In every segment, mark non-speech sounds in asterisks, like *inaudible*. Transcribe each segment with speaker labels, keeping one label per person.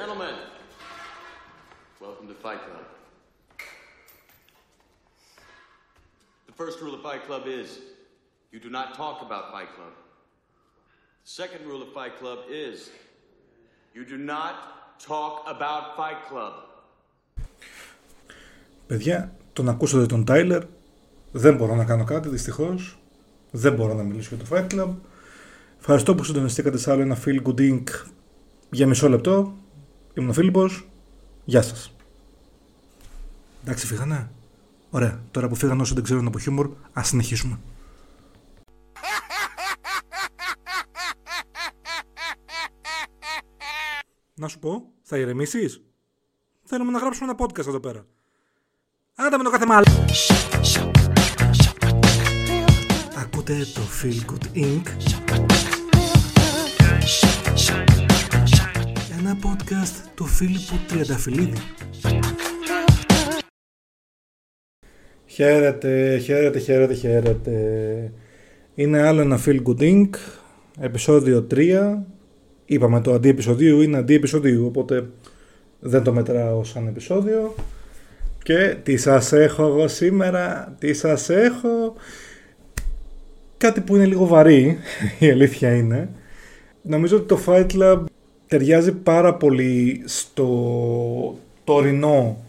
Speaker 1: Gentlemen, welcome to Fight Club. The first rule of Fight Club is you do not talk about Fight Club. The second rule of Fight Club is you do not talk about Fight Club.
Speaker 2: Παιδιά, τον ακούσατε τον Τάιλερ. Δεν μπορώ να κάνω κάτι, δυστυχώ. Δεν μπορώ να μιλήσω για το Fight Club. Ευχαριστώ που συντονιστήκατε σε άλλο ένα Feel Good Inc. για μισό λεπτό. Ήμουν ο Φίλιππος. Γεια σας. Εντάξει, φύγανε. Ωραία. Τώρα που φύγανε όσοι δεν ξέρουν από χιούμορ, ας συνεχίσουμε. Να σου πω, θα ηρεμήσεις; Θέλουμε να γράψουμε ένα podcast εδώ πέρα. Άντε με το κάθε μάλλον. Ακούτε το Feel Good Inc. Ένα podcast του Φίλιππου Τριανταφυλλίδη. Χαίρετε, χαίρετε, χαίρετε, χαίρετε. Είναι άλλο ένα Feel Good Inc. Επισόδιο 3. Είπαμε το αντί επεισοδίου είναι αντί επεισοδίου, οπότε δεν το μετράω σαν επεισόδιο. Και τι σας έχω εγώ σήμερα, τι σας έχω. Κάτι που είναι λίγο βαρύ, *laughs* η αλήθεια είναι. Νομίζω ότι το Fight Club ταιριάζει πάρα πολύ στο τωρινό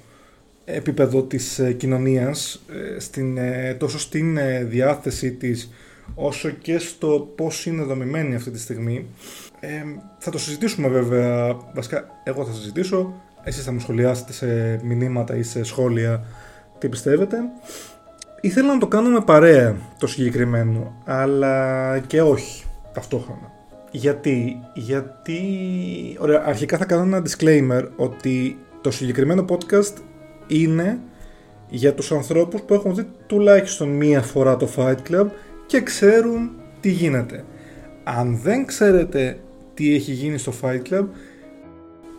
Speaker 2: επίπεδο της ε, κοινωνίας, ε, στην, ε, τόσο στην διάθεση της, όσο και στο πώς είναι δομημένη αυτή τη στιγμή. θα το συζητήσουμε βέβαια, βασικά εγώ θα συζητήσω, εσείς θα μου σχολιάσετε σε μηνύματα ή σε σχόλια τι πιστεύετε. Ήθελα να το κάνουμε παρέα το συγκεκριμένο, αλλά και όχι ταυτόχρονα. Γιατί, γιατί, ωραία, αρχικά θα κάνω ένα disclaimer ότι το συγκεκριμένο podcast είναι για τους ανθρώπους που έχουν δει τουλάχιστον μία φορά το Fight Club και ξέρουν τι γίνεται. Αν δεν ξέρετε τι έχει γίνει στο Fight Club,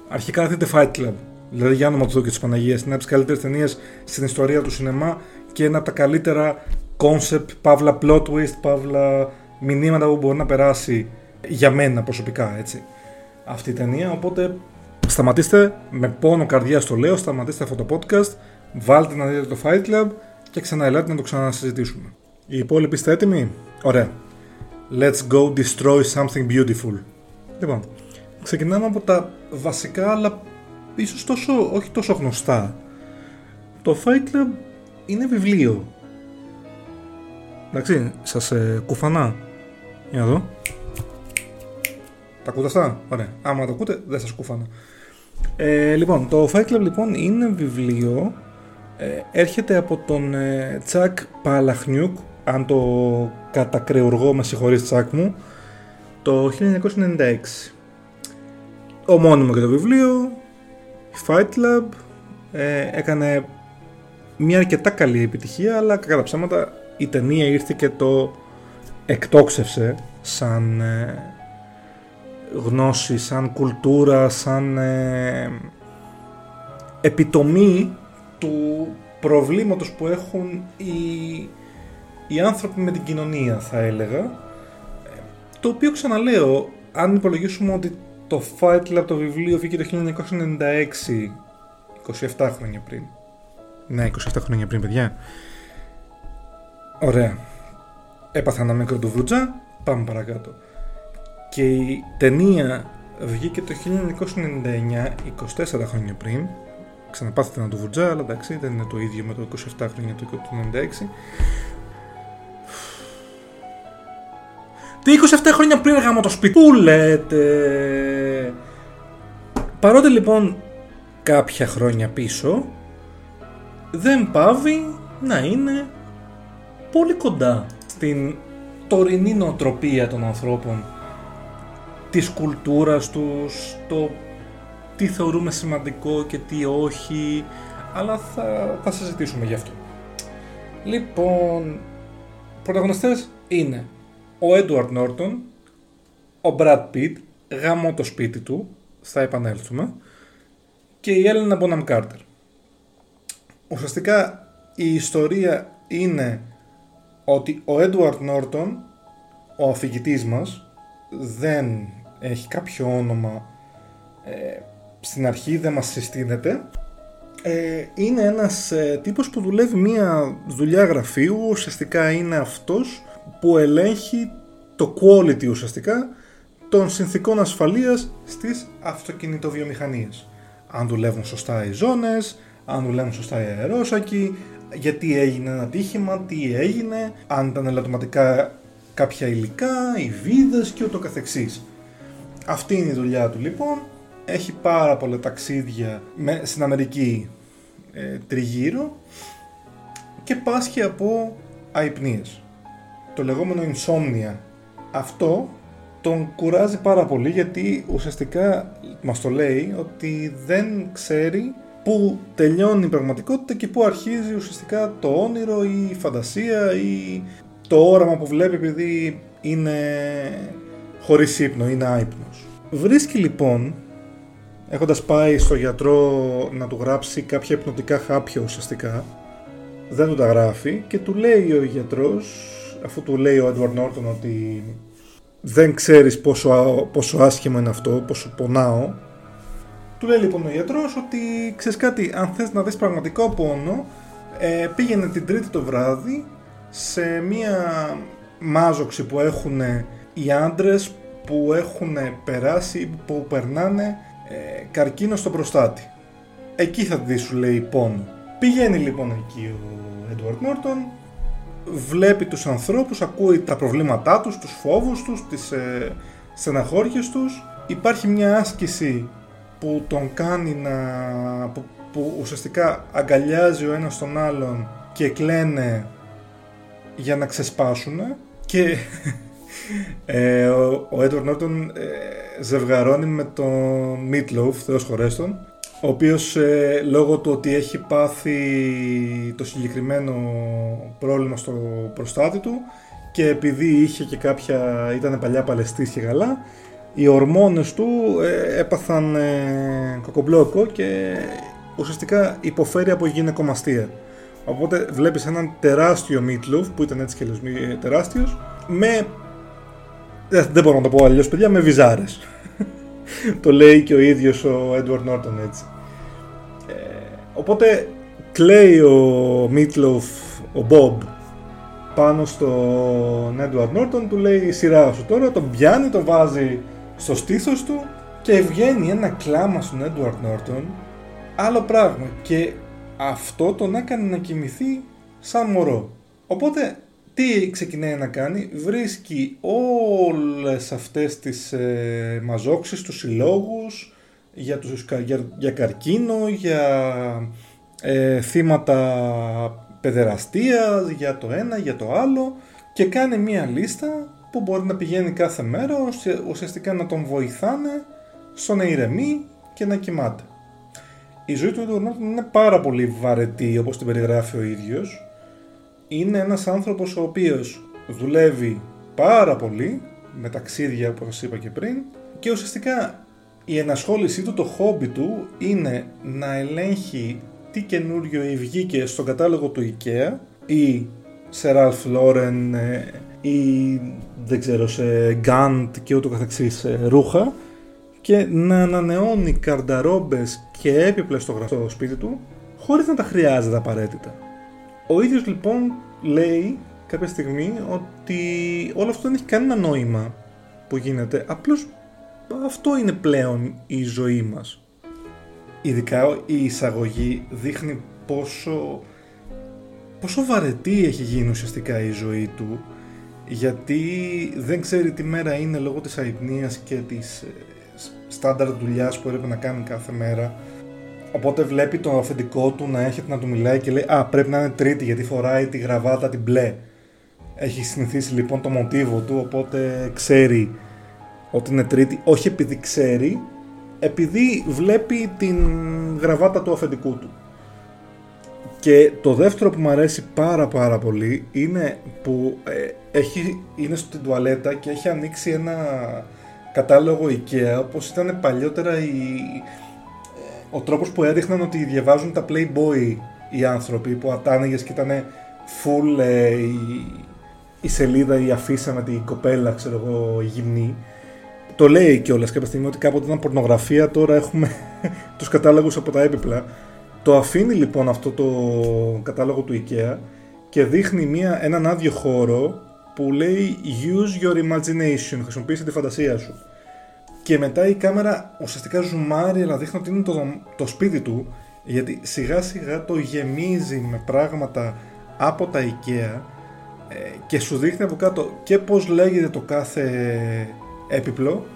Speaker 2: αρχικά να δείτε Fight Club. Δηλαδή για όνομα του και τη Παναγία, είναι από τις καλύτερες ταινίες στην ιστορία του σινεμά και ένα από τα καλύτερα concept, παύλα plot twist, παύλα μηνύματα που μπορεί να περάσει για μένα προσωπικά έτσι αυτή η ταινία. Οπότε σταματήστε με πόνο καρδιά στο λέω σταματήστε αυτό το podcast βάλτε να δείτε το Fight Club και ξαναελάτε να το ξανασυζητήσουμε. Οι υπόλοιποι είστε έτοιμοι; Ωραία. Let's go destroy something beautiful. Λοιπόν ξεκινάμε από τα βασικά αλλά ίσως τόσο, όχι τόσο γνωστά. Το Fight Club είναι βιβλίο. Εντάξει σας ε, κουφανά. Για να δω τα ακούτε αυτά; Ωραία. Άμα τα ακούτε, δεν σας κουφάνω. Ε, λοιπόν, το Fight Club λοιπόν είναι βιβλίο. Ε, έρχεται από τον ε, Τσακ Παλαχνιούκ, αν το κατακρεουργώ με συγχωρείς Τσακ μου, το 1996. Ομώνυμο και το βιβλίο, Fight Club, ε, έκανε μια αρκετά καλή επιτυχία, αλλά κατά ψέματα η ταινία ήρθε και το εκτόξευσε σαν ε, γνώση, σαν κουλτούρα, σαν ε, επιτομή του προβλήματος που έχουν οι, οι άνθρωποι με την κοινωνία θα έλεγα. Το οποίο ξαναλέω αν υπολογίσουμε ότι το Fight Club το βιβλίο βγήκε το 1996 27 χρόνια πριν. Ναι 27 χρόνια πριν παιδιά. Ωραία. Έπαθα ένα μικρό του βρουτζά πάμε παρακάτω και η ταινία βγήκε το 1999, 24 χρόνια πριν. Ξαναπάθετε να το βουτζά, αλλά εντάξει, δεν είναι το ίδιο με το 27 χρόνια του 1996. Τι 27 χρόνια πριν γάμω το σπίτι. Πού λέτε; Παρότι λοιπόν κάποια χρόνια πίσω δεν πάβει να είναι πολύ κοντά στην τωρινή νοοτροπία των ανθρώπων της κουλτούρας τους, το τι θεωρούμε σημαντικό και τι όχι, αλλά θα, θα συζητήσουμε γι' αυτό. Λοιπόν, πρωταγωνιστές είναι ο Edward Norton, ο Brad Pitt, γάμο το σπίτι του, θα επανέλθουμε, και η Έλενα Bonham Carter. Ουσιαστικά η ιστορία είναι ότι ο Edward Norton, ο αφηγητής μας, δεν έχει κάποιο όνομα ε, στην αρχή δεν μας συστήνεται ε, είναι ένας ε, τύπος που δουλεύει μια δουλειά γραφείου ουσιαστικά είναι αυτός που ελέγχει το quality ουσιαστικά των συνθήκων ασφαλείας στις αυτοκινητοβιομηχανίες αν δουλεύουν σωστά οι ζώνες, αν δουλεύουν σωστά οι αερόσακοι γιατί έγινε ένα τύχημα, τι έγινε, αν ήταν ελαττωματικά κάποια υλικά, οι βίδες και ούτω καθεξής. Αυτή είναι η δουλειά του λοιπόν. Έχει πάρα πολλά ταξίδια με, στην Αμερική ε, τριγύρω και πάσχει από αϊπνίες. Το λεγόμενο insomnia. Αυτό τον κουράζει πάρα πολύ γιατί ουσιαστικά μας το λέει ότι δεν ξέρει πού τελειώνει η πραγματικότητα και πού αρχίζει ουσιαστικά το όνειρο ή η φαντασία ή το όραμα που βλέπει επειδή είναι χωρίς ύπνο, είναι άϊπνος. Βρίσκει λοιπόν, έχοντας πάει στο γιατρό να του γράψει κάποια υπνοτικά χάπια ουσιαστικά, δεν του τα γράφει και του λέει ο γιατρός, αφού του λέει ο Edward Norton ότι δεν ξέρεις πόσο, πόσο άσχημο είναι αυτό, πόσο πονάω, του λέει λοιπόν ο γιατρός ότι ξέρεις κάτι, αν θες να δεις πραγματικό πόνο, ε, πήγαινε την τρίτη το βράδυ σε μία μάζοξη που έχουν οι άντρες που έχουν περάσει, που περνάνε ε, καρκίνο στο προστάτη. Εκεί θα δεις σου λέει πόνο. Πηγαίνει λοιπόν εκεί ο Edward Norton, βλέπει τους ανθρώπους, ακούει τα προβλήματά τους, τους φόβους τους, τις ε, στεναχώριες τους. Υπάρχει μια άσκηση που τον κάνει να... που, που ουσιαστικά αγκαλιάζει ο ένας τον άλλον και κλαίνε για να ξεσπάσουν και ε, ο, ο Edward Norton ε, ζευγαρώνει με τον Meatloaf, Θεός χωρέστον, ο οποίος ε, λόγω του ότι έχει πάθει το συγκεκριμένο πρόβλημα στο προστάτη του και επειδή είχε και κάποια, ήταν παλιά παλαιστής και καλά, οι ορμόνες του ε, έπαθαν ε, κοκομπλόκο και ουσιαστικά υποφέρει από γυναικομαστία. Οπότε βλέπεις έναν τεράστιο Meatloaf που ήταν έτσι και λες τεράστιος με δεν, δεν μπορώ να το πω αλλιώς παιδιά με βυζάρες. *laughs* Το λέει και ο ίδιος ο Edward Norton έτσι. Ε, οπότε κλαίει ο Meatloaf ο Bob πάνω στον Edward Norton του λέει σειρά σου τώρα τον πιάνει, το βάζει στο στήθος του και βγαίνει ένα κλάμα στον Edward Norton. Άλλο πράγμα και αυτό τον έκανε να κοιμηθεί σαν μωρό. Οπότε τι ξεκινάει να κάνει, βρίσκει όλες αυτές τις ε, μαζόξεις, τους συλλόγους για, τους, για, για καρκίνο, για ε, θύματα παιδεραστίας, για το ένα, για το άλλο και κάνει μία λίστα που μπορεί να πηγαίνει κάθε μέρα ουσιαστικά να τον βοηθάνε στο να ηρεμεί και να κοιμάται. Η ζωή του Edward είναι πάρα πολύ βαρετή όπως την περιγράφει ο ίδιος. Είναι ένας άνθρωπος ο οποίος δουλεύει πάρα πολύ με ταξίδια όπως σας είπα και πριν και ουσιαστικά η ενασχόλησή του, το χόμπι του είναι να ελέγχει τι καινούριο βγήκε στον κατάλογο του IKEA ή σε Ralph Lauren ε, ή δεν ξέρω σε Gant και ούτω καθεξής ε, ρούχα και να ανανεώνει καρνταρόμπες και έπιπλες στο γραφείο στο σπίτι του χωρίς να τα χρειάζεται απαραίτητα. Ο ίδιος λοιπόν λέει κάποια στιγμή ότι όλο αυτό δεν έχει κανένα νόημα που γίνεται, απλώς αυτό είναι πλέον η ζωή μας. Ειδικά η εισαγωγή δείχνει πόσο, πόσο βαρετή έχει γίνει ουσιαστικά η ζωή του γιατί δεν ξέρει τι μέρα είναι λόγω της αϊπνίας και της ε, στάνταρ δουλειάς που έπρεπε να κάνει κάθε μέρα. Οπότε βλέπει το αφεντικό του να έρχεται να του μιλάει και λέει Α, πρέπει να είναι τρίτη γιατί φοράει τη γραβάτα την μπλε. Έχει συνηθίσει λοιπόν το μοτίβο του, οπότε ξέρει ότι είναι τρίτη. Όχι επειδή ξέρει, επειδή βλέπει την γραβάτα του αφεντικού του. Και το δεύτερο που μου αρέσει πάρα πάρα πολύ είναι που ε, έχει, είναι στην τουαλέτα και έχει ανοίξει ένα κατάλογο IKEA όπως ήταν παλιότερα η, ο τρόπος που έδειχναν ότι διαβάζουν τα Playboy οι άνθρωποι που ατάνεγες και ήταν full ε, η, η, σελίδα, η αφίσα με την κοπέλα, ξέρω εγώ, γυμνή το λέει κιόλας κάποια στιγμή ότι κάποτε ήταν πορνογραφία, τώρα έχουμε *laughs* τους κατάλογους από τα έπιπλα. Το αφήνει λοιπόν αυτό το κατάλογο του IKEA και δείχνει μια, έναν άδειο χώρο που λέει Use your imagination, χρησιμοποίησε τη φαντασία σου. Και μετά η κάμερα ουσιαστικά ζουμάρει, αλλά δείχνει ότι είναι το, το σπίτι του, γιατί σιγά σιγά το γεμίζει με πράγματα από τα IKEA ε, και σου δείχνει από κάτω και πώς λέγεται το κάθε έπιπλο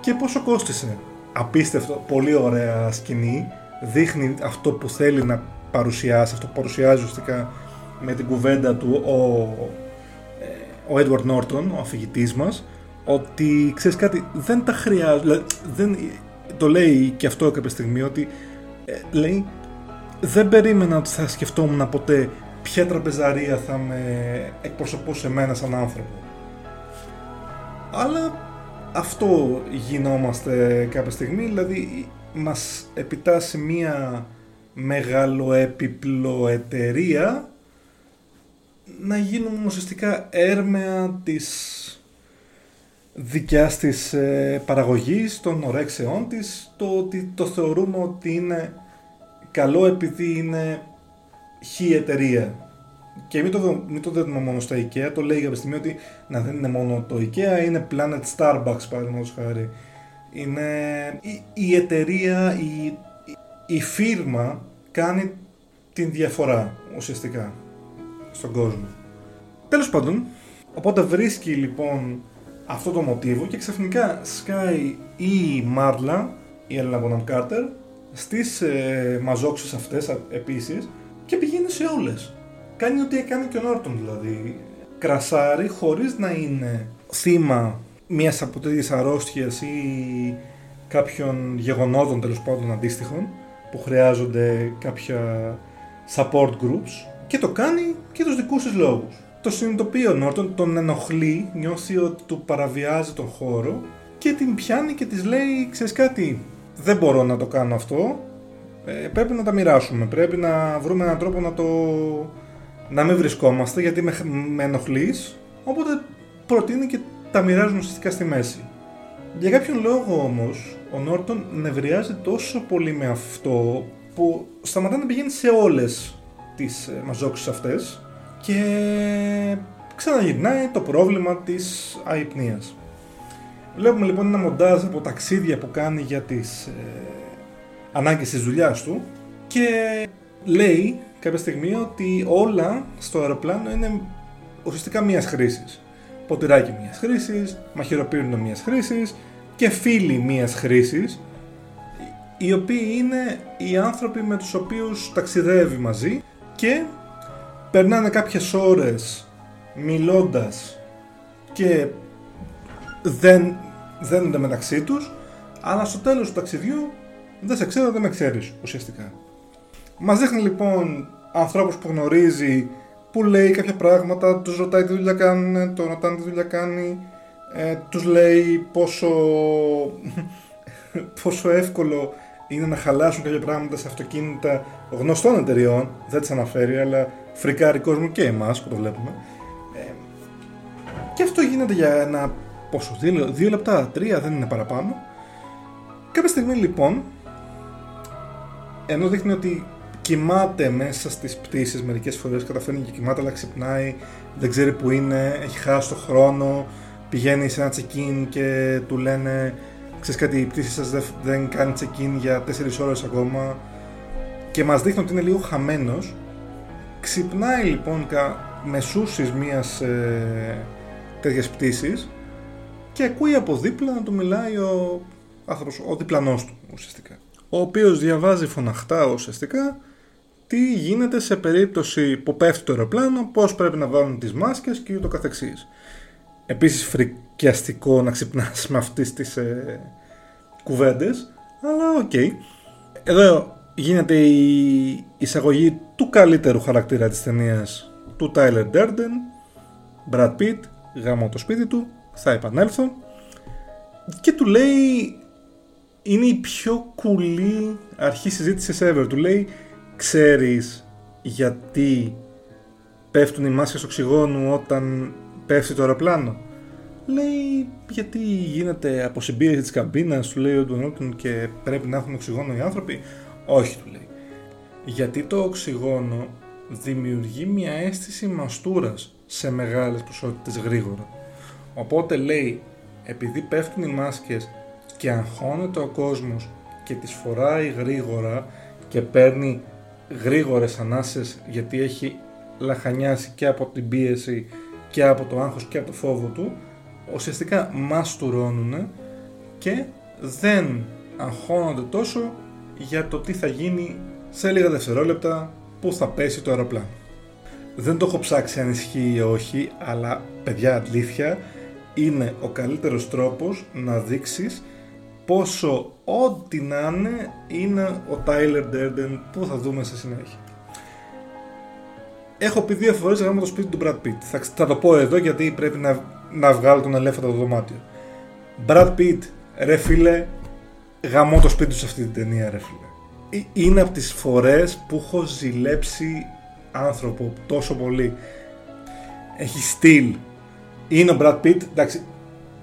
Speaker 2: και πόσο κόστισε. Απίστευτο, πολύ ωραία σκηνή, δείχνει αυτό που θέλει να παρουσιάσει, αυτό που παρουσιάζει ουσιαστικά με την κουβέντα του ο, ε, ο Edward Norton, ο αφηγητής μας, ότι ξέρεις κάτι, δεν τα χρειάζεται, δεν, το λέει και αυτό κάποια στιγμή, ότι ε, λέει δεν περίμενα ότι θα σκεφτόμουν ποτέ ποια τραπεζαρία θα με εκπροσωπούσε εμένα σαν άνθρωπο. Αλλά αυτό γινόμαστε κάποια στιγμή, δηλαδή μας επιτάσσει μία μεγαλοέπιπλο εταιρεία να γίνουμε ουσιαστικά έρμεα της δικιάς της ε, παραγωγής, των ορέξεών της, το ότι το θεωρούμε ότι είναι καλό επειδή είναι χι εταιρεία. Και μην το, μην το δούμε μόνο στα IKEA, το λέει για στιγμή ότι να δεν είναι μόνο το IKEA, είναι Planet Starbucks παραδείγματος χάρη. Είναι η, η εταιρεία, η, η φύρμα κάνει την διαφορά ουσιαστικά στον κόσμο. Τέλος πάντων, οπότε βρίσκει λοιπόν αυτό το μοτίβο και ξαφνικά σκάει η Μάρλα, η Έλληνα Bonham Κάρτερ, στις ε, μαζόξεις αυτές επίσης και πηγαίνει σε όλες. Κάνει ό,τι έκανε και ο Νόρτον δηλαδή. Κρασάρει χωρίς να είναι θύμα μιας από τέτοιες αρρώστιες ή κάποιων γεγονότων τέλος πάντων αντίστοιχων που χρειάζονται κάποια support groups και το κάνει και τους δικούς της λόγους. Το συνειδητοποιεί ο Νόρτον, τον ενοχλεί, νιώθει ότι του παραβιάζει τον χώρο και την πιάνει και της λέει ξέρεις κάτι, δεν μπορώ να το κάνω αυτό, ε, πρέπει να τα μοιράσουμε, πρέπει να βρούμε έναν τρόπο να το... να μην βρισκόμαστε γιατί με, με ενοχλείς, οπότε προτείνει και τα μοιράζουν ουσιαστικά στη μέση. Για κάποιον λόγο όμως, ο Νόρτον νευριάζει τόσο πολύ με αυτό που σταματά να πηγαίνει σε όλες τις ε, μαζόξεις αυτές και ξαναγυρνάει το πρόβλημα της αϊπνίας. Βλέπουμε λοιπόν ένα μοντάζ από ταξίδια που κάνει για τις ε, ανάγκες της δουλειάς του και λέει κάποια στιγμή ότι όλα στο αεροπλάνο είναι ουσιαστικά μίας χρήσης. Ποτηράκι μίας χρήσης, μαχαιροπύρινο μίας χρήσης και φίλοι μίας χρήσης οι οποίοι είναι οι άνθρωποι με τους οποίους ταξιδεύει μαζί και περνάνε κάποιες ώρες μιλώντας και δεν δένονται μεταξύ τους αλλά στο τέλος του ταξιδιού δεν σε ξέρω, δεν με ξέρεις ουσιαστικά. Μας δείχνει λοιπόν ανθρώπους που γνωρίζει που λέει κάποια πράγματα, τους ρωτάει τι δουλειά κάνουν, το ρωτάνε τι δουλειά κάνει, ε, τους λέει πόσο, *laughs* πόσο εύκολο είναι να χαλάσουν κάποια πράγματα σε αυτοκίνητα γνωστών εταιριών, δεν τις αναφέρει, αλλά φρικάρει κόσμο και εμάς που το βλέπουμε. Ε, και αυτό γίνεται για ένα πόσο, δύο, δύο λεπτά, τρία, δεν είναι παραπάνω. Κάποια στιγμή λοιπόν, ενώ δείχνει ότι κοιμάται μέσα στις πτήσεις μερικές φορές, καταφέρνει και κοιμάται αλλά ξυπνάει, δεν ξέρει που είναι, έχει χάσει το χρόνο, πηγαίνει σε ένα check-in και του λένε ξέρεις κάτι η πτήση σας δεν κάνει check-in για 4 ώρες ακόμα και μας δείχνει ότι είναι λίγο χαμένος ξυπνάει λοιπόν μεσούσης μιας ε, τέτοιας πτήσης και ακούει από δίπλα να του μιλάει ο άνθρωπος, ο διπλανός του ουσιαστικά ο οποίος διαβάζει φωναχτά ουσιαστικά τι γίνεται σε περίπτωση που πέφτει το αεροπλάνο, πώς πρέπει να βάλουν τις μάσκες και ούτω καθεξής. Επίσης φρικιαστικό να ξυπνάς με αυτές τις ε, κουβέντες, αλλά OK. Okay. Εδώ γίνεται η εισαγωγή του καλύτερου χαρακτήρα της ταινίας του Tyler Durden, Brad Pitt, γάμο το σπίτι του, θα επανέλθω και του λέει είναι η πιο κουλή αρχή συζήτησης ever. Του λέει ξέρεις γιατί πέφτουν οι μάσκες οξυγόνου όταν πέφτει το αεροπλάνο; Λέει γιατί γίνεται αποσυμπίεση της καμπίνας, του λέει ο Ντουανότον και πρέπει να έχουν οξυγόνο οι άνθρωποι; Όχι, του λέει. Γιατί το οξυγόνο δημιουργεί μια αίσθηση μαστούρας σε μεγάλες ποσότητες γρήγορα. Οπότε λέει, επειδή πέφτουν οι μάσκες και αγχώνεται ο κόσμος και τις φοράει γρήγορα και παίρνει γρήγορες ανάσες γιατί έχει λαχανιάσει και από την πίεση και από το άγχος και από το φόβο του ουσιαστικά μαστουρώνουν και δεν αγχώνονται τόσο για το τι θα γίνει σε λίγα δευτερόλεπτα που θα πέσει το αεροπλάνο. Δεν το έχω ψάξει αν ισχύει ή όχι, αλλά παιδιά αλήθεια είναι ο καλύτερος τρόπος να δείξεις πόσο ό,τι να είναι είναι ο Tyler Durden που θα δούμε στη συνέχεια. Έχω πει δύο φορές γάμω το σπίτι του Brad Pitt. Θα, θα το πω εδώ γιατί πρέπει να, να βγάλω τον ελέφαντα το δωμάτιο. Brad Pitt, ρε φίλε, γαμώ το σπίτι του σε αυτή την ταινία ρε φίλε. Ε, είναι από τις φορές που έχω ζηλέψει άνθρωπο τόσο πολύ. Έχει στυλ. Είναι ο Brad Pitt, εντάξει,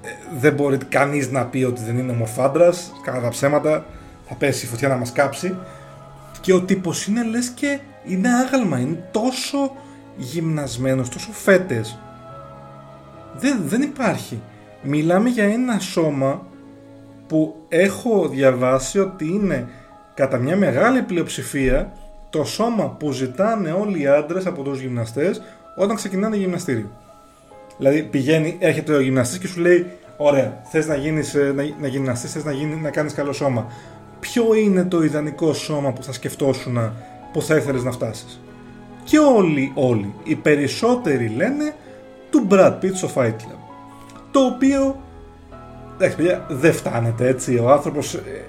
Speaker 2: ε, δεν μπορεί κανείς να πει ότι δεν είναι ομορφάντρας, κατά τα ψέματα, θα πέσει η φωτιά να μας κάψει. Και ο τύπος είναι λες και είναι άγαλμα, είναι τόσο γυμνασμένος, τόσο φέτες. Δεν, δεν υπάρχει. Μιλάμε για ένα σώμα που έχω διαβάσει ότι είναι κατά μια μεγάλη πλειοψηφία το σώμα που ζητάνε όλοι οι άντρες από τους γυμναστές όταν ξεκινάνε γυμναστήριο. Δηλαδή πηγαίνει, έρχεται ο γυμναστής και σου λέει Ωραία, θες να, γίνεις, ε, να, να γυμναστείς, θες να, γίνεις, να κάνεις καλό σώμα. Ποιο είναι το ιδανικό σώμα που θα σκεφτόσουν που θα ήθελες να φτάσεις; Και όλοι, όλοι, οι περισσότεροι λένε του Brad Pitt στο Fight Club. Το οποίο, εντάξει παιδιά, δεν φτάνεται έτσι. Ο άνθρωπος ε,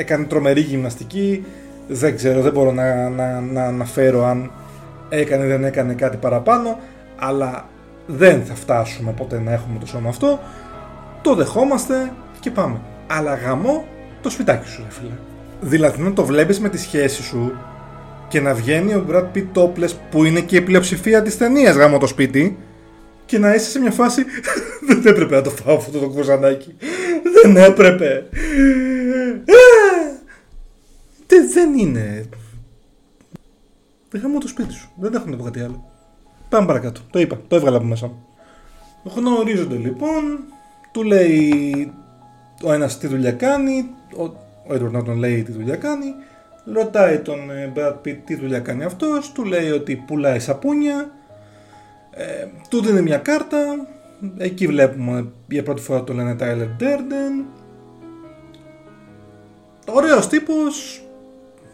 Speaker 2: έκανε τρομερή γυμναστική, δεν ξέρω, δεν μπορώ να, να, να αναφέρω αν έκανε ή δεν έκανε κάτι παραπάνω, αλλά δεν θα φτάσουμε ποτέ να έχουμε το σώμα αυτό. Το δεχόμαστε και πάμε. Αλλά γαμώ το σπιτάκι σου, ρε φίλε. Δηλαδή να το βλέπεις με τη σχέση σου και να βγαίνει ο Brad Pitt topless που είναι και η πλειοψηφία της ταινίας γάμο το σπίτι και να είσαι σε μια φάση *laughs* δεν έπρεπε να το φάω αυτό το κουζανάκι δεν έπρεπε δεν είναι. Δεν γάμω το σπίτι σου. Δεν έχω να πω κάτι άλλο. Πάμε παρακάτω. Το είπα. Το έβγαλα από μέσα μου. Γνωρίζονται λοιπόν. Του λέει ο ένας τι δουλειά κάνει. Ο, ο Edward Norton λέει τι δουλειά κάνει. Ρωτάει τον ε, Brad Pitt τι δουλειά κάνει αυτός, του λέει ότι πουλάει σαπούνια, ε, του δίνει μια κάρτα, εκεί βλέπουμε για πρώτη φορά το λένε Tyler Durden. Ωραίος τύπος,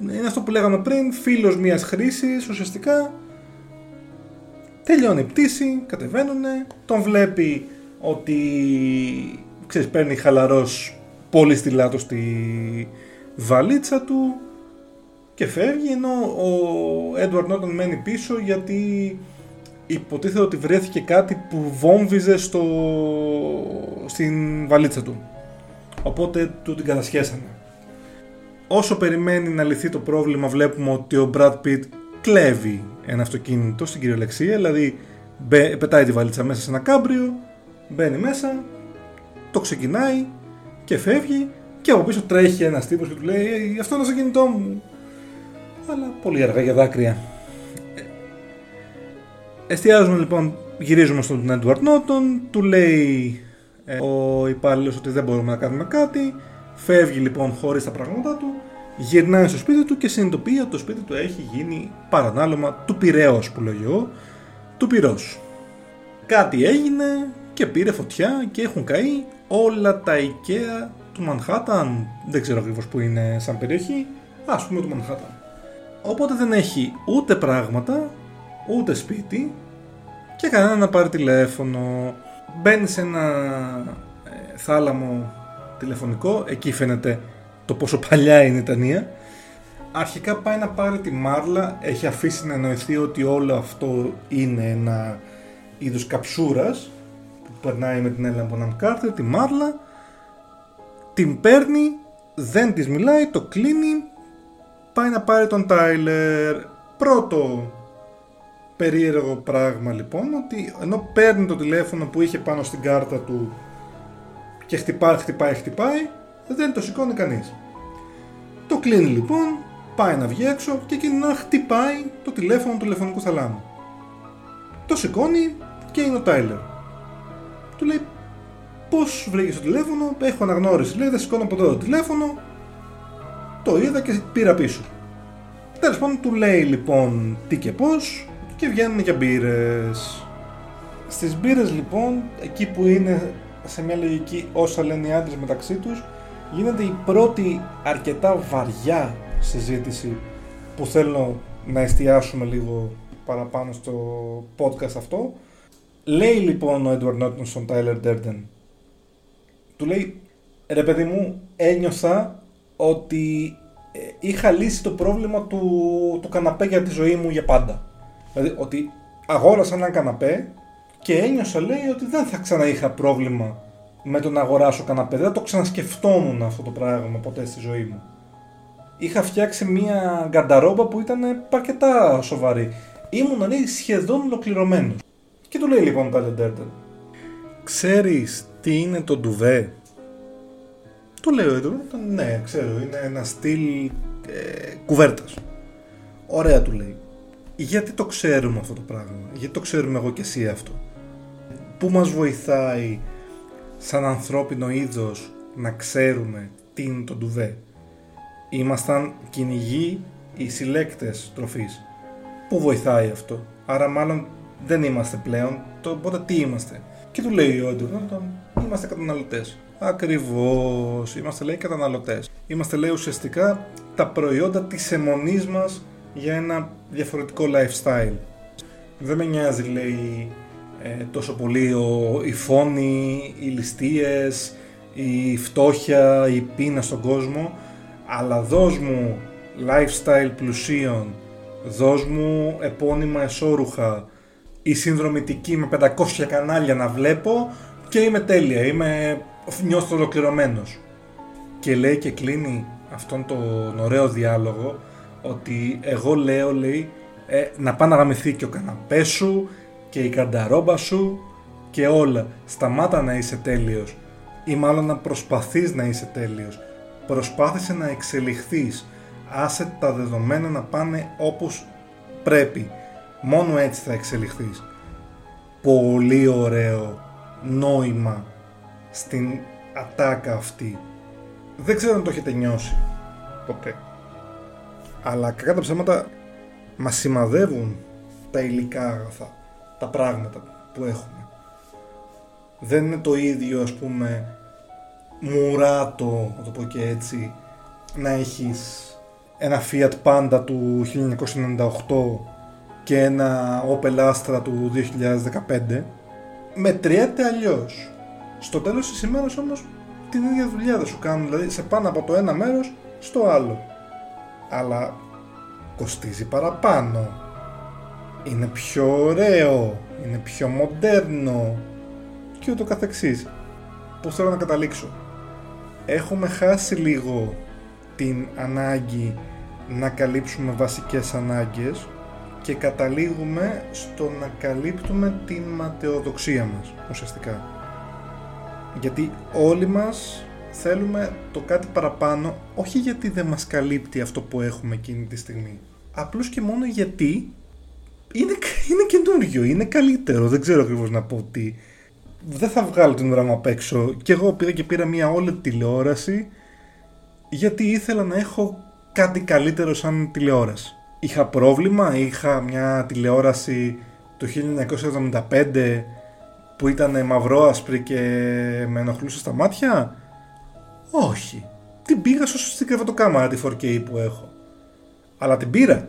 Speaker 2: είναι αυτό που λέγαμε πριν, φίλος μιας χρήσης ουσιαστικά. Τελειώνει η πτήση, κατεβαίνουνε, τον βλέπει ότι ξέρεις, παίρνει χαλαρός πολύ στυλάτο στη βαλίτσα του και φεύγει ενώ ο Έντουαρντ Νότον μένει πίσω γιατί υποτίθεται ότι βρέθηκε κάτι που βόμβιζε στο... στην βαλίτσα του. Οπότε του την κατασχέσανε. Όσο περιμένει να λυθεί το πρόβλημα βλέπουμε ότι ο Brad Pitt κλέβει ένα αυτοκίνητο στην κυριολεξία, δηλαδή πετάει τη βαλίτσα μέσα σε ένα κάμπριο, μπαίνει μέσα, το ξεκινάει και φεύγει και από πίσω τρέχει ένας τύπος και του λέει αυτό είναι το αυτοκίνητό μου αλλά πολύ αργά για δάκρυα. Εστιάζουμε λοιπόν, γυρίζουμε στον Edward Norton, του λέει ε, ο υπάλληλος ότι δεν μπορούμε να κάνουμε κάτι, φεύγει λοιπόν χωρίς τα πράγματα του, γυρνάει στο σπίτι του και συνειδητοποιεί ότι το σπίτι του έχει γίνει παρανάλωμα του πυρέως που λέω εγώ, του πυρός. Κάτι έγινε και πήρε φωτιά και έχουν καεί όλα τα IKEA του Μανχάταν, δεν ξέρω ακριβώς που είναι σαν περιοχή, ας πούμε του Μανχάταν. Οπότε δεν έχει ούτε πράγματα, ούτε σπίτι και κανένα να πάρει τηλέφωνο. Μπαίνει σε ένα ε, θάλαμο τηλεφωνικό, εκεί φαίνεται το πόσο παλιά είναι η ταινία. Αρχικά πάει να πάρει τη Μάρλα, έχει αφήσει να εννοηθεί ότι όλο αυτό είναι ένα είδος καψούρας που περνάει με την Έλληνα Μποναμ Κάρτερ, τη Μάρλα, την παίρνει, δεν της μιλάει, το κλείνει, πάει να πάρει τον Τάιλερ. Πρώτο περίεργο πράγμα λοιπόν ότι ενώ παίρνει το τηλέφωνο που είχε πάνω στην κάρτα του και χτυπάει, χτυπάει, χτυπάει, δεν το σηκώνει κανείς. Το κλείνει λοιπόν, πάει να βγει έξω και εκείνη να χτυπάει το τηλέφωνο του τηλεφωνικού θαλάμου. Το σηκώνει και είναι ο Τάιλερ. Του λέει πώς βρήκες το τηλέφωνο, έχω αναγνώριση. Λέει δεν σηκώνω από εδώ το τηλέφωνο, το είδα και πήρα πίσω. Τέλος πάντων του λέει λοιπόν τι και πώς και βγαίνουν για μπύρες. Στις μπύρες λοιπόν, εκεί που είναι σε μια λογική όσα λένε οι άντρες μεταξύ τους, γίνεται η πρώτη αρκετά βαριά συζήτηση που θέλω να εστιάσουμε λίγο παραπάνω στο podcast αυτό. Λέει λοιπόν ο Edward Norton στον Tyler Durden του λέει ρε παιδί μου ένιωθα ότι ε, είχα λύσει το πρόβλημα του, του καναπέ για τη ζωή μου για πάντα. Δηλαδή ότι αγόρασα έναν καναπέ και ένιωσα λέει ότι δεν θα ξανά είχα πρόβλημα με το να αγοράσω καναπέ. Δεν το ξανασκεφτόμουν αυτό το πράγμα ποτέ στη ζωή μου. Είχα φτιάξει μια γκανταρόμπα που ήταν αρκετά σοβαρή. Ήμουν λέει σχεδόν ολοκληρωμένος. Και του λέει λοιπόν τα Λεντέρτερ. Ξέρεις τι είναι το ντουβέ; Του λέω εδώ, ναι ξέρω είναι ένα στυλ ε, κουβέρτας. Ωραία του λέει. Γιατί το ξέρουμε αυτό το πράγμα, γιατί το ξέρουμε εγώ και εσύ αυτό; Πού μας βοηθάει σαν ανθρώπινο είδος να ξέρουμε τι είναι το ντουβέ. Ήμασταν κυνηγοί ή συλλέκτες τροφής. Πού βοηθάει αυτό; Άρα μάλλον δεν είμαστε πλέον. Το, οπότε τι είμαστε; Και του λέει ο Έντουρ, είμαστε καταναλωτές. Ακριβώς. Είμαστε λέει καταναλωτές. Είμαστε λέει ουσιαστικά τα προϊόντα της αιμονής μας για ένα διαφορετικό lifestyle. Δεν με νοιάζει λέει ε, τόσο πολύ ο, η φόνη, οι ληστείες, η φτώχεια, η πείνα στον κόσμο αλλά δώσ' μου lifestyle πλουσίων, δώσ' μου επώνυμα εσώρουχα, η συνδρομητική με 500 κανάλια να βλέπω και είμαι τέλεια, είμαι νιώθω ολοκληρωμένος. Και λέει και κλείνει αυτόν τον ωραίο διάλογο ότι εγώ λέω λέει ε, να πάει να γαμηθεί και ο καναπές σου και η κανταρόμπα σου και όλα. Σταμάτα να είσαι τέλειος ή μάλλον να προσπαθείς να είσαι τέλειος. Προσπάθησε να εξελιχθείς. Άσε τα δεδομένα να πάνε όπως πρέπει. Μόνο έτσι θα εξελιχθείς. Πολύ ωραίο νόημα στην ατάκα αυτή. Δεν ξέρω αν το έχετε νιώσει ποτέ. Αλλά κακά τα ψέματα μας σημαδεύουν τα υλικά αγαθά, τα πράγματα που έχουμε. Δεν είναι το ίδιο ας πούμε μουράτο, να το πω και έτσι, να έχεις ένα Fiat Panda του 1998 και ένα Opel Astra του 2015 μετριέται αλλιώς. Στο τέλος της ημέρας όμως την ίδια δουλειά δεν σου κάνουν, δηλαδή σε πάνω από το ένα μέρος στο άλλο. Αλλά κοστίζει παραπάνω. Είναι πιο ωραίο, είναι πιο μοντέρνο και ούτω καθεξής. Πώς θέλω να καταλήξω; Έχουμε χάσει λίγο την ανάγκη να καλύψουμε βασικές ανάγκες και καταλήγουμε στο να καλύπτουμε την ματαιοδοξία μας ουσιαστικά. Γιατί όλοι μας θέλουμε το κάτι παραπάνω όχι γιατί δεν μας καλύπτει αυτό που έχουμε εκείνη τη στιγμή. Απλώς και μόνο γιατί είναι, είναι καινούριο, είναι καλύτερο, δεν ξέρω ακριβώς να πω τι. Δεν θα βγάλω την ώρα μου απ' έξω και εγώ πήγα και πήρα μια όλη τηλεόραση γιατί ήθελα να έχω κάτι καλύτερο σαν τηλεόραση είχα πρόβλημα, είχα μια τηλεόραση το 1975 που ήταν μαυρόασπρη και με ενοχλούσε στα μάτια; Όχι. Την πήγα στο στην κρεβατοκάμαρα τη 4K που έχω. Αλλά την πήρα.